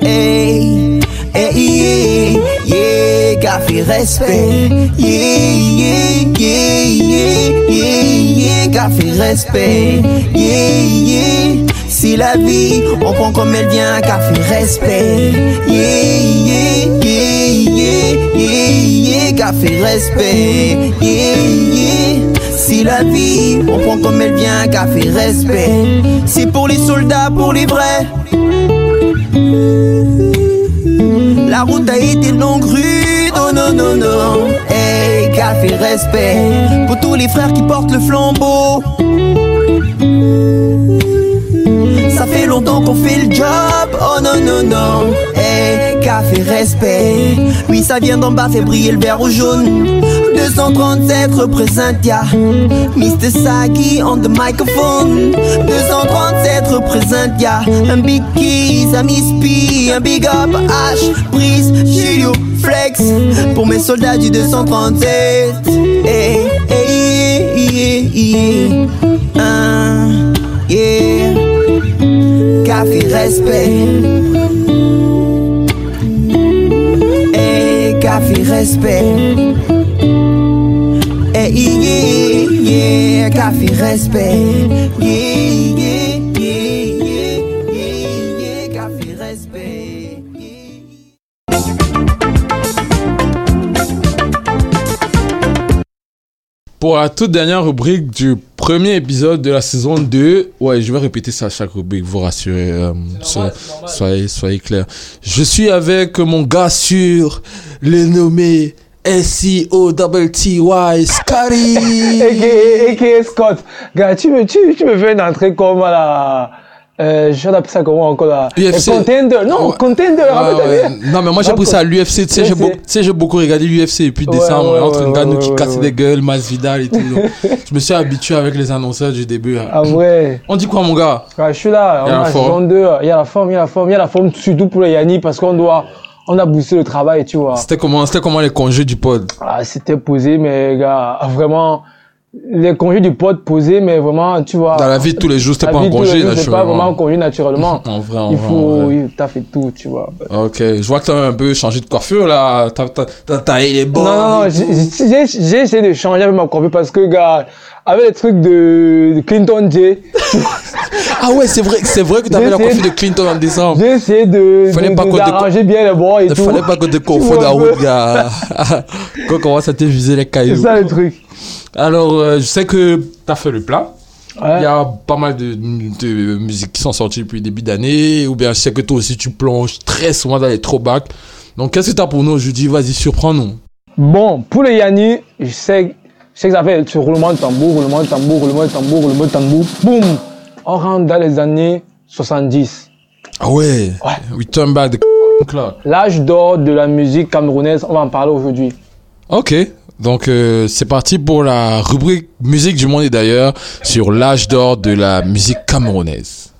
Hey, hey, yeah, yeah, café respect. Yeah, yeah, yeah, yeah, yeah, yeah, café respect. Yeah, yeah. Si la vie, on prend comme elle vient, café respect. Yeah, yeah, yeah, yeah, yeah, yeah, respect. Yeah, yeah. Si la vie, on prend comme elle vient, café respect. C'est pour les soldats, pour les vrais. La route a été longue, rude, oh non, non, non. Hey, café respect. Pour tous les frères qui portent le flambeau. Ça fait longtemps qu'on fait le job, oh non, non, non. Hey, café respect. Oui, ça vient d'en bas, fait briller le vert au jaune. 237 représente ya. Mr. Sagi on the microphone. 237 représente ya. Un big keys, un Miss P, un big up H, Prise, Julio, Flex. Pour mes soldats du 237. Hey, yeah, yeah, uh, yeah. Café respect. Hey, café respect. Hey, yeah, café respect. Yeah, Pour la toute dernière rubrique du premier épisode de la saison 2, ouais, je vais répéter ça à chaque rubrique, vous rassurez, euh, soyez, soyez, soyez clairs. Je suis avec mon gars sûr, le nommé S-C-O-T-T-Y, Scotty. A.K.A. Scott. Gars, tu me, tu, tu me fais une entrée comme là. Euh, je appelle ça comment encore là UFC. Contender. Non, Ouais. contender. Ouais. Non, mais moi j'ai pris ça à l'UFC. Tu sais, j'ai beaucoup, tu sais, j'ai beaucoup regardé l'UFC depuis Ouais, décembre. entre Ngannou qui cassait des gueules, Masvidal et tout. donc, je me suis habitué avec les annonceurs du début. hein. Ah ouais. On dit quoi, mon gars? Ouais, je suis là. Il y a On la a forme. saison 2. Il y a la forme, il y a la forme. Il y a la forme surtout pour les Yanni parce qu'on doit. On a boosté le travail, tu vois. C'était comment, c'était comment les congés du pod? Ah, c'était posé, mais gars, vraiment, les congés du pote posés, mais vraiment, tu vois. Dans la vie de tous les jours, c'était la pas en congé, C'est pas naturellement. vraiment en congé naturellement. En vrai, en Il faut, t'as fait tout, tu vois. Ok, je vois que t'as un peu changé de coiffure là. T'as- T'as t'as taillé les bords. Non, non, non, j'ai- essayé de changer avec ma coiffure parce que, gars, avec les trucs de, de Clinton J, Ah ouais, c'est vrai, c'est vrai que t'avais la coiffure de Clinton en décembre. j'ai essayé de, Fallait de- pas de- d'arranger bien les bords et Il tout. fallait pas que te un peu. route, gars. Quand on commence à te viser les C'est cailloux. ça le truc. Alors, euh, je sais que t'as fait le plat. Ouais. Il y a pas mal de, de musiques qui sont sorties depuis le début d'année. Ou bien je sais que toi aussi tu plonges très souvent dans les throwbacks. Donc, qu'est-ce que t'as pour nous? Aujourd'hui Vas-y, surprends-nous. Bon, pour les Yanni, je sais, je sais que ça fait ce roulement de tambour, roulement de tambour, roulement de tambour, roulement de tambour. Boum On rentre dans les années 70. Ah ouais, We turn back the clock. L'âge d'or de la musique camerounaise, on va en parler aujourd'hui. Ok, donc euh, c'est parti pour la rubrique musique du monde et d'ailleurs sur l'âge d'or de la musique camerounaise.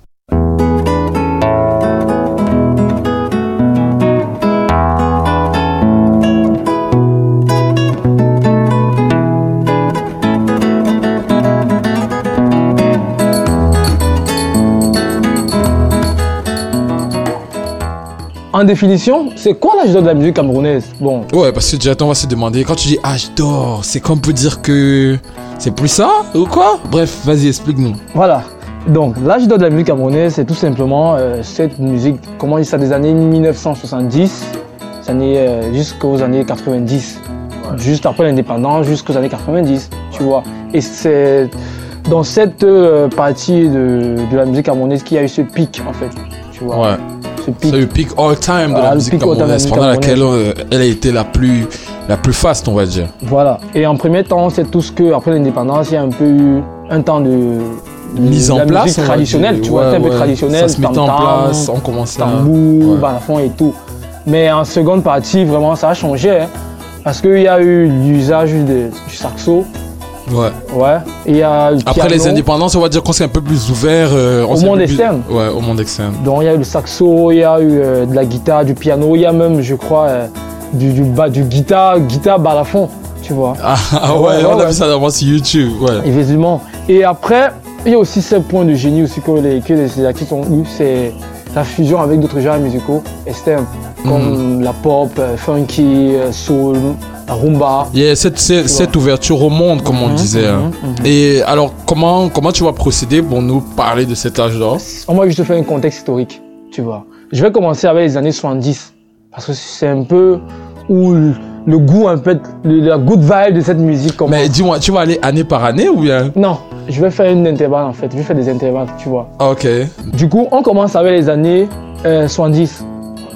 En définition, c'est quoi l'âge d'or de la musique camerounaise? Bon, Ouais, parce que déjà on va se demander, quand tu dis âge d'or, c'est qu'on peut dire que c'est plus ça ou quoi? Bref, vas-y, explique-nous. voilà. Donc, l'âge d'or de la musique camerounaise, c'est tout simplement euh, cette musique, comment on dit ça, des années 1970 des années, euh, jusqu'aux années 90. Juste après l'indépendance, jusqu'aux années 90, tu vois. Et c'est dans cette euh, partie de, de la musique camerounaise qu'il y a eu ce pic, en fait, tu vois. Ouais. Pic. C'est le pic all-time de Ah, la le musique de camerounaise, pendant laquelle euh, elle a été la plus, la plus faste, on va dire. Voilà. Et en premier temps, c'est tout ce que, après l'indépendance, il y a un peu eu un temps de. de Mise en la place, musique traditionnelle, tu vois, Ouais, un peu ouais. traditionnel. Ça se mettait en place, on commençait à- Tambour, ouais. balafon et tout. Mais en seconde partie, vraiment, ça a changé. hein, parce qu'il y a eu l'usage de- du saxo. Ouais. Ouais. Et le Après les indépendances, on va dire qu'on s'est un peu plus ouvert. euh, Au monde plus- externe. Ouais, au monde externe. Donc il y a eu le saxo, il y a eu euh, de la guitare, du piano, il y a même, je crois, euh, du, du, ba- du guitare, guitare balafon, tu vois. Ah, ah ouais, on a vu ça d'avant sur YouTube. Ouais. Effectivement. Et après, il y a aussi ce point de génie aussi que les, que les artistes ont eu, c'est la fusion avec d'autres genres musicaux externes, comme Mhm. la pop, euh, funky, euh, rumba. Yeah, cette, cette, cette ouverture au monde, comme on Mhm, disait. hein. mhm, mhm. Et alors, comment, comment tu vas procéder pour nous parler de cet âge d'or On va juste faire un contexte historique, tu vois. Je vais commencer avec les années 70, parce que c'est un peu où le, goût, un peu, le- la good vibe de cette musique commence. Mais dis-moi, tu vas aller année par année ou bien? Non, je vais faire une intervalle en fait, je vais faire des intervalles, tu vois. Ah, Ok. Du coup, on commence avec les années euh, 70.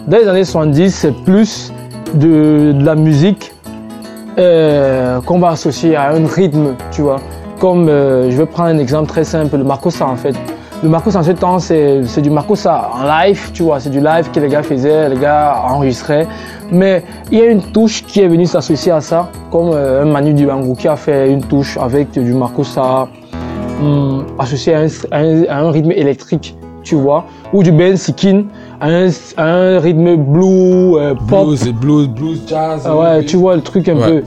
Dans les années 70, c'est plus de, de la musique euh, qu'on va associer à un rythme, tu vois. Comme, euh, je vais prendre un exemple très simple, le Marcosa en fait. Le Marcosa en ce temps, c'est du Marcosa en live, tu vois. C'est du live que les gars faisaient, les gars enregistraient. Mais il y a une touche qui est venue s'associer à ça, comme euh, un Manu Dibango qui a fait une touche avec du Marcosa hum, associé à un, à un- à un rythme électrique, tu vois, ou du Ben Sikin à un, à un rythme blue, euh, pop. Blues, et blues, blues, jazz. Ah ouais, tu vois le truc un Ouais. peu.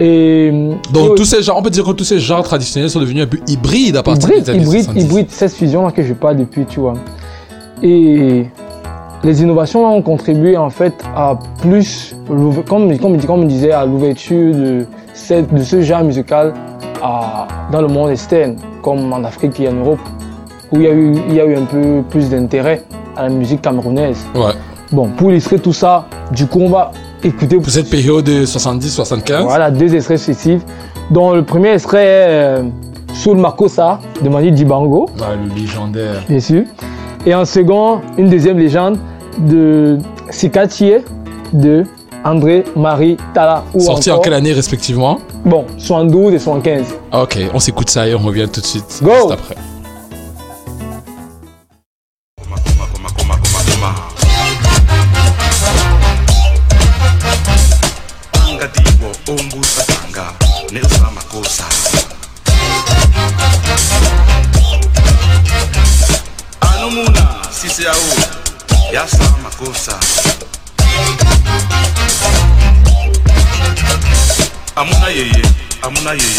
Et Donc et tous ces genres, on peut dire que tous ces genres traditionnels sont devenus un peu hybrides à partir hybride, des années hybride, 70. hybride, cette fusion-là que je parle depuis, tu vois. Et les innovations ont contribué en fait à plus, comme, comme, comme on disait, à l'ouverture de, cette- de ce genre musical à- dans le monde externe, comme en Afrique et en Europe, où il y a eu, il y a eu un peu plus d'intérêt à la musique camerounaise. Ouais. Bon, pour illustrer tout ça, du coup, on va écouter. Pour cette période de 70-75. Voilà, deux extraits successifs. dont le premier extrait est euh, Soul Makossa de Manu Dibango, Ouais, le légendaire. bien sûr. Et en second, une deuxième légende de Sikatier de André Marie Tala. ou Sorti en quelle année respectivement? Bon, 72 et 75. Ok, on s'écoute ça et on revient tout de suite. Go Juste après. Vallahi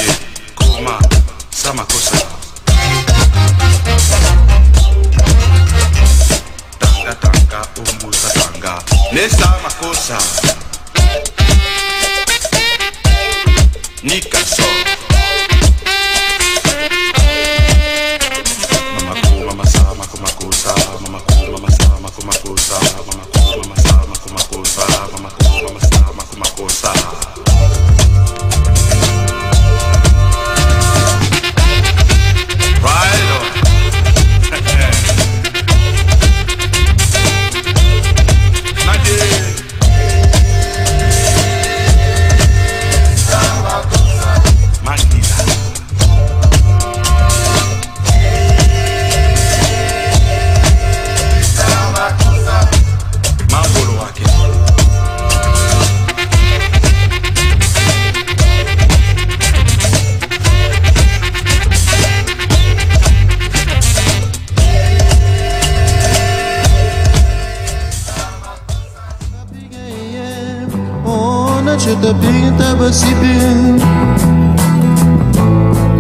nasibim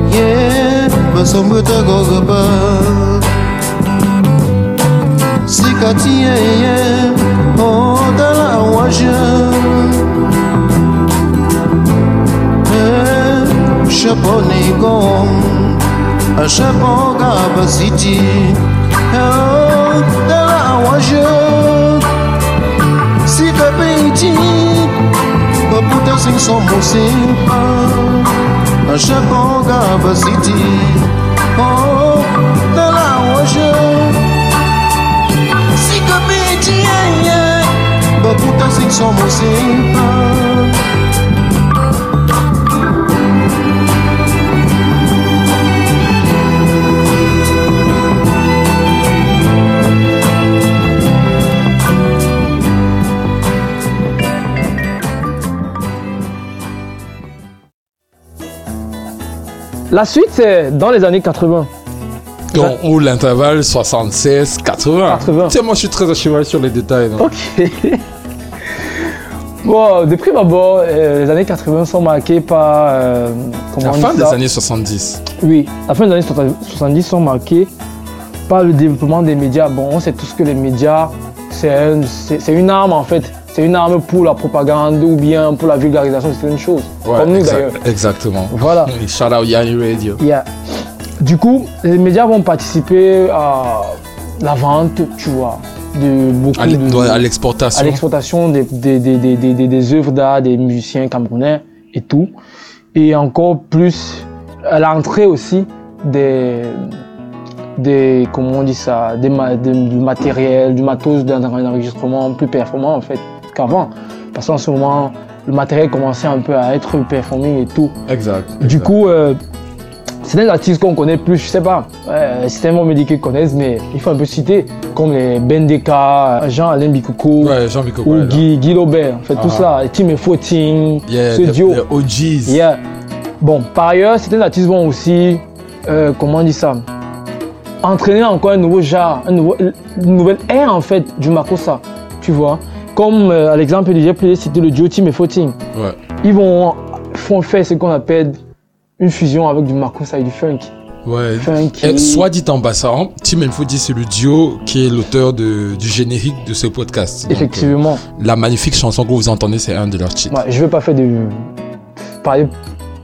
Yeah, basambuta gogoba Sikati yeye, odala waja Shapone gom, ashapoga basiti Odala si Sikapeiti écouter sin son musique Je bonga basiti Oh de la hoje se comme dit yeah Bakuta sin son musique La suite, c'est dans les années 80. Donc, ou l'intervalle 76, 80. 80. Tu sais, moi, je suis très à cheval sur les détails. Ok. Bon, de prime abord, euh, les années 80 sont marquées par. euh, La fin des années 70. Oui, la fin des années 70 sont marquées par le développement des médias. Bon, on sait tous que les médias, c'est un- c'est c'est une arme en fait. C'est une arme pour la propagande ou bien pour la vulgarisation certaines choses. Ouais, Comme nous d'ailleurs. Exactement. Voilà. Shout out Yanni Radio. Yeah. Du coup, les médias vont participer à la vente, tu vois, de beaucoup À de- à l'exportation. à l'exportation des, des, des, des, des, œuvres d'art des musiciens camerounais et tout. Et encore plus à l'entrée aussi des, des comment on dit ça, des, des- du matériel, du matos d'un enregistrement plus performant en fait qu'avant. Parce qu'en ce moment, le matériel commençait un peu à être performing et tout. Exact. Du coup, euh, c'est des artistes qu'on connaît plus, je sais pas. Euh, c'est tellement médical qu'ils connaissent, mais il faut un peu citer, comme les Bendeka, Jean-Alain Jean Bikoko, ou ouais. Guy, Guy Laubert, en fait, tout Ah. ça, Tim et Footing, Yeah, ce the- duo. the OGs. Yeah. Bon, par ailleurs, certains artistes vont aussi, euh, comment on dit ça, entraîner encore un nouveau genre, un nouveau- une nouvelle ère en fait du Makossa, tu vois. Comme euh, à l'exemple de j'ai cité le duo Tim et Footing Ouais. ils vont font faire ce qu'on appelle une fusion avec du Makossa et du funk. Ouais. Funky. Et soit dit en passant, Tim Infodi, c'est le duo qui est l'auteur du générique de ce podcast. Donc, Effectivement. euh, la magnifique chanson que vous entendez, c'est un de leurs titres. Ouais, je ne veux pas faire de parler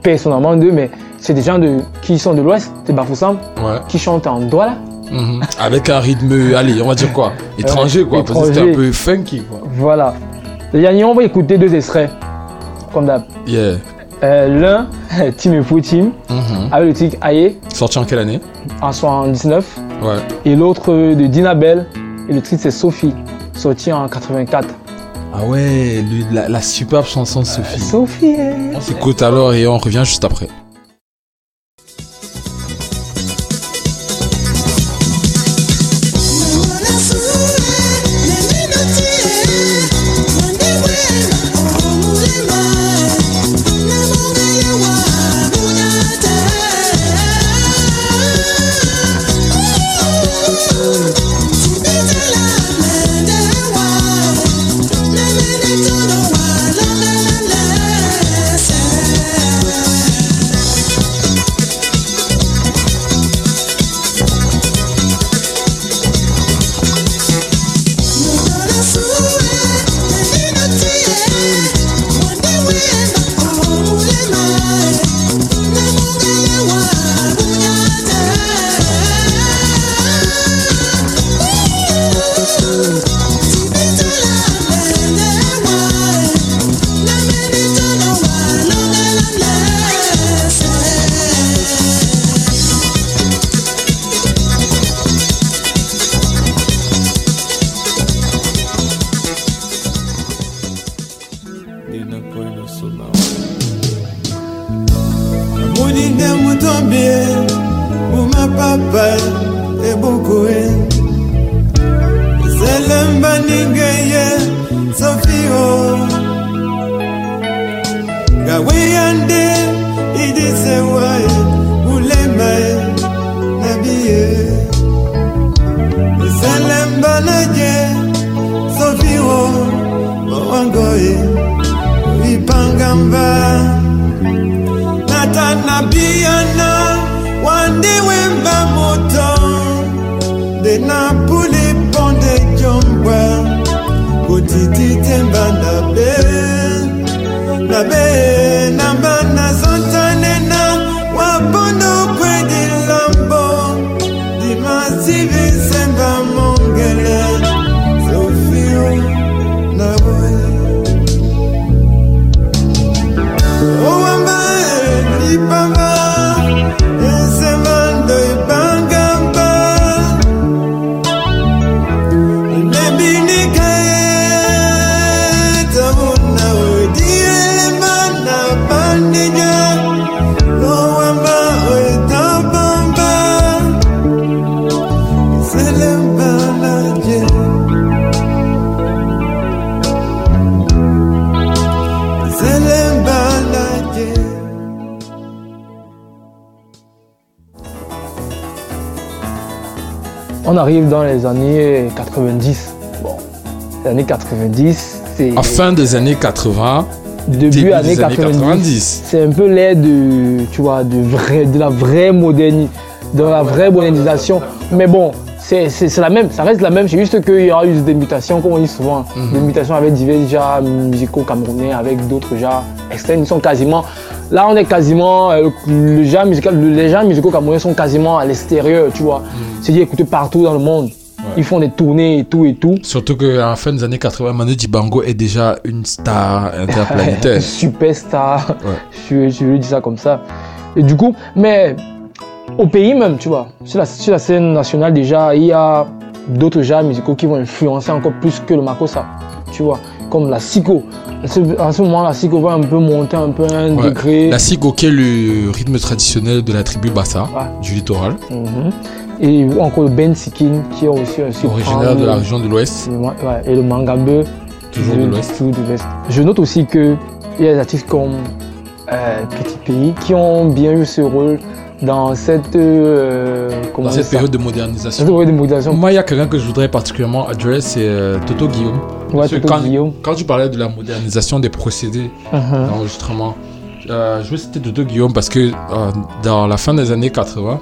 personnellement d'eux, mais c'est des gens de, qui sont de l'Ouest, c'est Bafoussam, Ouais. qui chantent en Douala. Mhm. Avec un rythme, allez, on va dire quoi Étranger, quoi. Parce que c'était un peu funky, quoi. Voilà. Derniers, on va écouter deux extraits, comme d'hab. Yeah. Euh, L'un, Tim et Fou Team, Mhm. avec le titre Aye, Sorti en quelle année? En 79. Ouais. Et l'autre euh, de Dina Bell, et le titre c'est Sophie, sorti en 84. Ah ouais, la, la superbe chanson de Sophie. Sophie. On s'écoute alors et on revient juste après. On arrive dans les années 90. Bon, les années 90, c'est. À fin des années 80, début début années des années 90. 90. C'est un peu l'ère de, tu vois, de, vrai, de la vraie moderni, de la vraie modernisation. Mais bon, c'est la même, ça reste la même. C'est juste qu'il y aura eu des mutations, comme on dit souvent, Mhm. des mutations avec divers genres musicaux camerounais, avec d'autres genres externes. Ils sont quasiment, là, on est quasiment, euh, le genre musical, les genres musicaux camerounais sont quasiment à l'extérieur, tu vois. C'est-à-dire écoutés partout dans le monde. Ils font des tournées et tout et tout. Surtout qu'à la fin des années 80, Manu Dibango est déjà une star interplanétaire. Superstar. Je, je lui dis ça comme ça. Et du coup, mais au pays même, tu vois, sur la, sur la scène nationale déjà, il y a d'autres genres musicaux qui vont influencer encore plus que le makossa, tu vois, comme la siko. À ce, moment, la siko va un peu monter un peu un degré. La sigo qui est le rythme traditionnel de la tribu Bassa, du littoral, Mhm. Et encore le Ben Sikin qui est aussi un originaire de la région de l'Ouest. Ouais, et le Mangambe. Toujours de de l'Ouest. Je note aussi qu'il y a des artistes comme euh, Petit Pays qui ont bien eu ce rôle dans cette, euh, Dans cette période de modernisation. Cette période de modernisation. Moi, il y a quelqu'un que je voudrais particulièrement adresser, c'est euh, Toto Guillaume. Ouais, Toto quand, Guillaume. quand tu parlais de la modernisation des procédés Mhm. d'enregistrement, euh, je veux citer Toto Guillaume parce que dans la fin des années 80,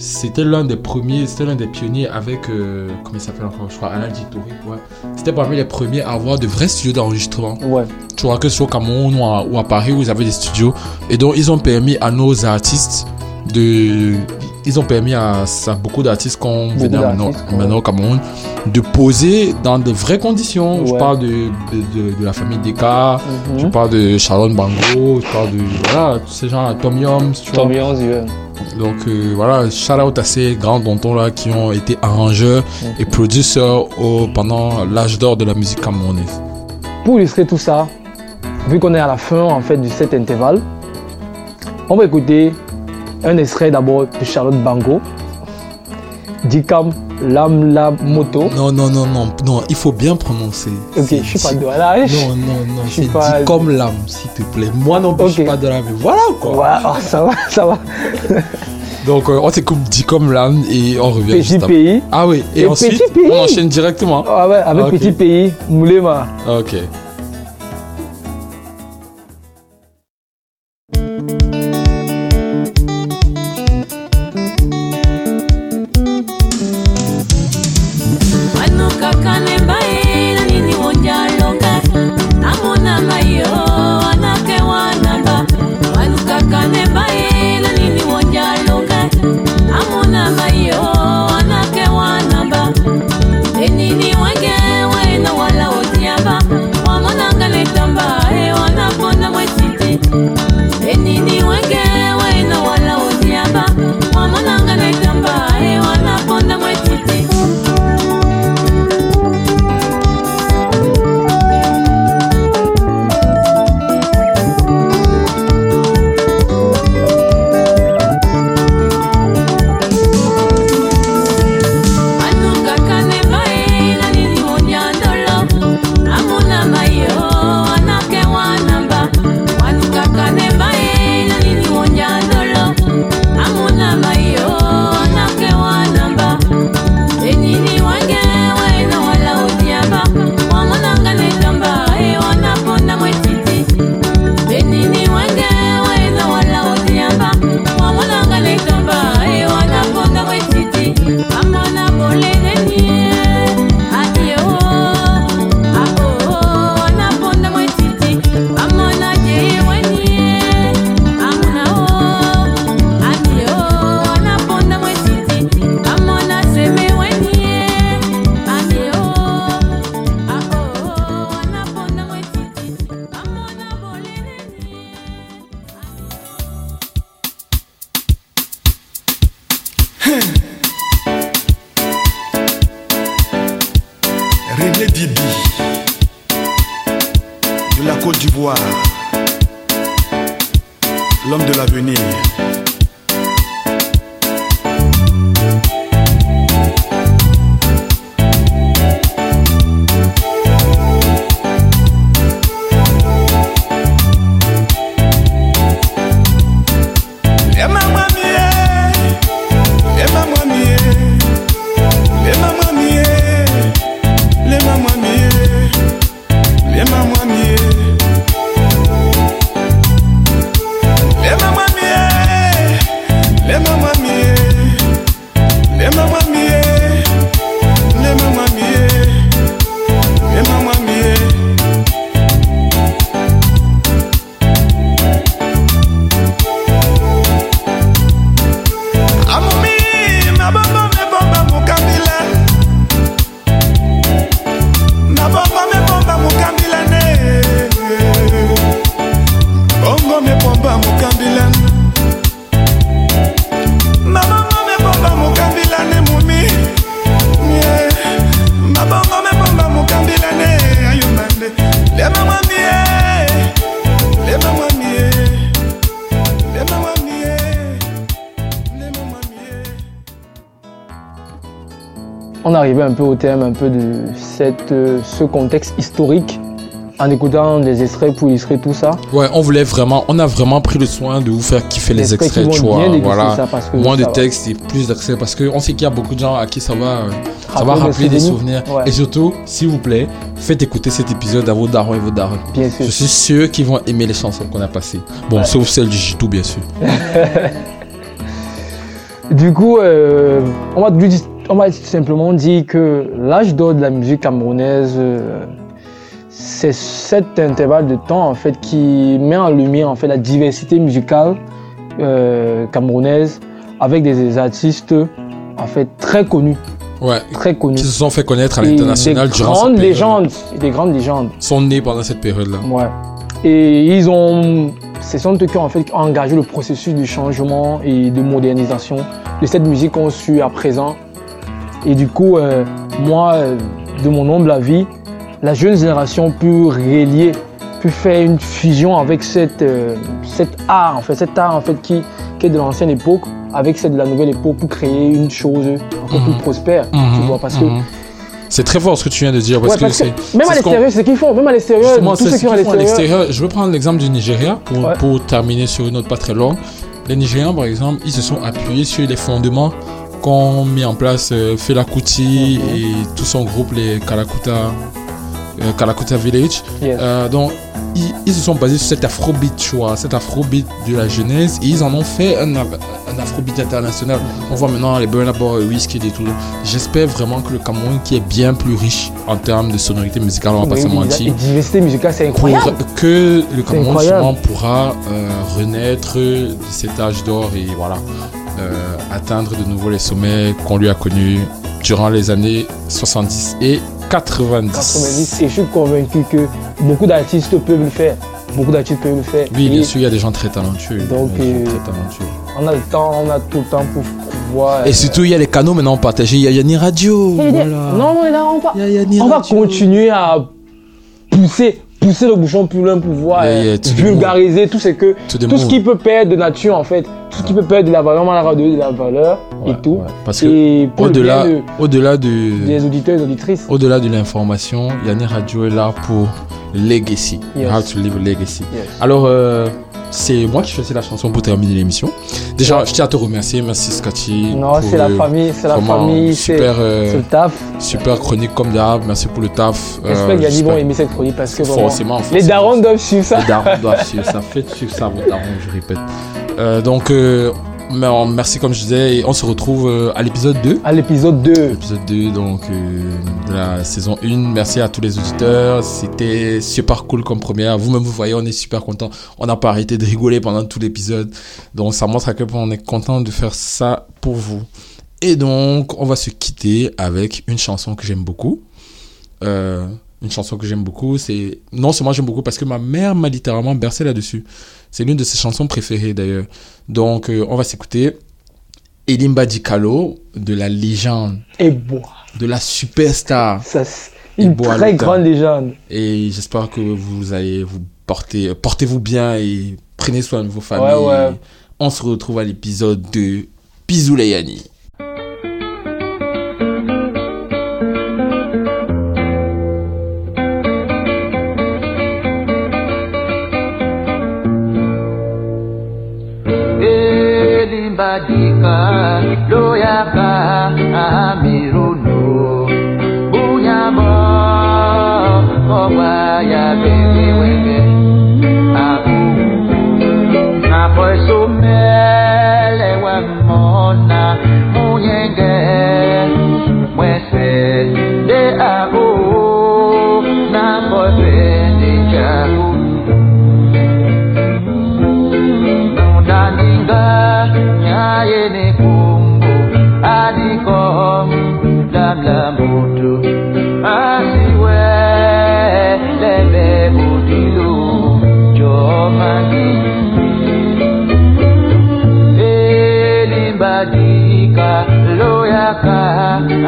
c'était l'un des premiers, c'était l'un des pionniers avec, comment il s'appelle encore, je crois, Alain Ditouré, ouais. C'était parmi les premiers à avoir de vrais studios d'enregistrement. Ouais. Tu vois, que ce soit au Cameroun ou à, ou à Paris où ils avaient des studios. Et donc, ils ont permis à nos artistes de. Ils ont permis à, à beaucoup d'artistes qu'on venait maintenant, maintenant au Cameroun de poser dans de vraies conditions. Je parle de, de, de- de la famille Deka, Mhm. je parle de Sharon Bango, je parle de. Voilà, tous ces gens, Tom vois. Tom. Donc euh, voilà, shout out à ces grands dentons là qui ont été arrangeurs et producteurs au- pendant l'âge d'or de la musique camerounaise. Pour illustrer tout ça, vu qu'on est à la fin en fait de cet intervalle, on va écouter un extrait d'abord de Charlotte Bango, Dikam Lam La Moto. Non, non, non, non, non, il faut bien prononcer. Ok, je suis pas de là. Non, non, non, c'est pas- dit comme l'âme, s'il te plaît. Moi non plus, je suis pas de l'âme, mais voilà quoi. Ouais, oh, ça va, ça va. Donc euh, on s'écoute dit comme l'âme et on revient Petit pays. Ah oui, et, Et ensuite on enchaîne directement. Ah ouais, avec. Petit Pays, Moulema. Ok. On arrivait un peu au thème un peu de cette, euh, ce contexte historique en écoutant des extraits pour illustrer tout ça. Ouais, on voulait vraiment, on a vraiment pris le soin de vous faire kiffer les extraits tu vois. Voilà. Moins de textes et plus d'accès parce qu'on sait qu'il y a beaucoup de gens à qui ça va, euh, ça va Rappeler des souvenirs. souvenirs. Ouais. Et surtout, s'il vous plaît, faites écouter cet épisode à vos darons et vos darons. Bien sûr. Je suis sûr qu'ils vont aimer les chansons qu'on a passées. Bon, Ouais. sauf celle du Jitou, bien sûr. Du coup, euh, on va lui- on va simplement dire que l'âge d'or de la musique camerounaise, euh, c'est cet intervalle de temps en fait qui met en lumière en fait la diversité musicale euh, camerounaise avec des artistes en fait très connus. Ouais. Très connus. Qui se sont fait connaître à l'international durant cette grandes période. légendes, des grandes légendes. Sont nés pendant cette période-là. Ouais. Et ils ont, ce sont eux qui ont en fait engagé le processus de changement et de modernisation de cette musique qu'on suit à présent. Et du coup, euh, moi, euh, de mon humble avis, la jeune génération peut relier, peut faire une fusion avec cette, euh, cet art, en fait, cet art en fait qui, qui est de l'ancienne époque, avec celle de la nouvelle époque pour créer une chose encore plus prospère. tu Mhm, vois, parce que mhm. C'est très fort ce que tu viens de dire parce Ouais, que parce que c'est. même à l'extérieur, c'est ce qu'ils font. Même à l'extérieur, ceux ce qu'ils font à l'extérieur. Je veux prendre l'exemple du Nigeria pour, pour terminer sur une note pas très longue. Les Nigérians, par exemple, ils se sont appuyés sur les fondements qu'ont mis en place euh, Fela Kuti Mhm. et tout son groupe, les Kalakuta, euh, Kalakuta Village. Euh, donc, ils, ils se sont basés sur cet afrobeat, tu vois, cet afrobeat de la jeunesse, et ils en ont fait un, un afrobeat international. On voit maintenant les Burna Boy, Whisky et tout. J'espère vraiment que le Cameroun, qui est bien plus riche en termes de sonorité musicale, on va pas se mentir, la diversité musicale, c'est pour incroyable. que le Cameroun justement pourra euh, renaître de cet âge d'or et voilà euh, atteindre de nouveau les sommets qu'on lui a connus durant les années 70 et 90. 90 et je suis convaincu que beaucoup d'artistes peuvent le faire. Beaucoup d'artistes peuvent le faire. Oui, bien Et sûr, il y a des gens très talentueux. Donc, euh, très talentueux. on a le temps, on a tout le temps pour pouvoir. Et surtout, il y a les canaux maintenant partagés. Il y a Yanni Radio. Il y a des- voilà. Non, non, là, on va, on va continuer à pousser, pousser le bouchon plus loin pour pouvoir Yeah, euh, yeah, vulgariser tout ce que, tout ce qui peut perdre de nature en fait, tout ce qui peut perdre de la valeur, on va redonner de la valeur et tout. Parce que au-delà, de, des auditeurs et des auditrices. au-delà de l'information, Yanni Radio est là pour legacy. Yes. have to live a legacy. Yes. Alors, euh, c'est moi qui choisis la chanson pour terminer l'émission. Déjà, je tiens à te remercier. Merci Scotty. Non, c'est la famille, c'est la famille, c'est Super, euh, le taf. super chronique comme d'hab. Merci pour le taf. J'espère Euh, que Yanni vont j'espère- aimer cette chronique parce que vraiment, Forcément, les forcément. darons doivent suivre ça. Les darons doivent suivre ça. Faites suivre ça, vos darons, je répète. Euh, donc, euh, mer- merci comme je disais. Et on se retrouve euh, à l'épisode 2. À l'épisode 2. L'épisode 2, donc, de la saison 1. Merci à tous les auditeurs. C'était super cool comme première. Vous-même, vous voyez, on est super content. On n'a pas arrêté de rigoler pendant tout l'épisode. Donc, ça montre à quel point on est content de faire ça pour vous. Et donc, on va se quitter avec une chanson que j'aime beaucoup. Euh, une chanson que j'aime beaucoup, c'est non seulement j'aime beaucoup parce que ma mère m'a littéralement bercé là-dessus. C'est l'une de ses chansons préférées d'ailleurs. Donc euh, on va s'écouter Elimba Dikalo de la légende, Et bois. de la superstar. Ça, Une très grande légende. Et j'espère que vous allez vous porter, portez-vous bien et prenez soin de vos familles. Ouais, ouais. On se retrouve à l'épisode de Bisous les Yanni. elimbadika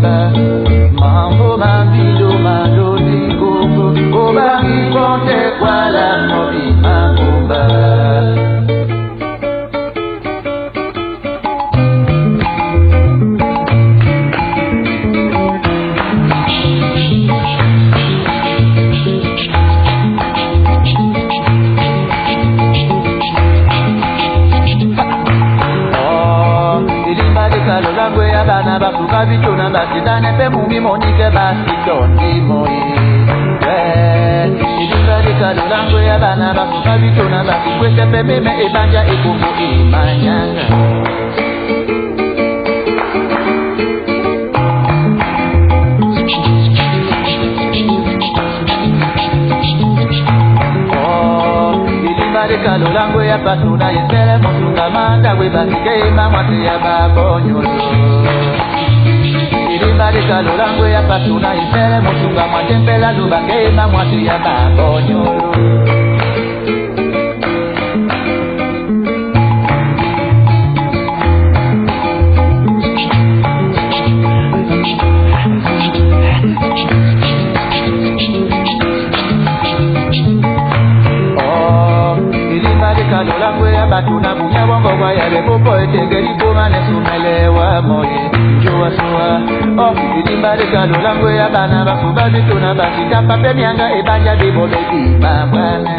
Mambo mambi do mando di gogo, o bari konte kwa la mo. bamba sidane pe mumi monike basi dondi moye iduka likalo lango ya bana basuka bitona bakikwese pe meme ebanja ekoko imanyanga ekalo ya bato na yesele mosuka mandangwe basike emamwate ya babonyolo Ilimba de kalorango ya pasuna isere mutunga mwatempela lubake ima mwatu ya babonyolo baleka lolango ya bana bakuba bituna basika papemianga ebanja biboleki babwana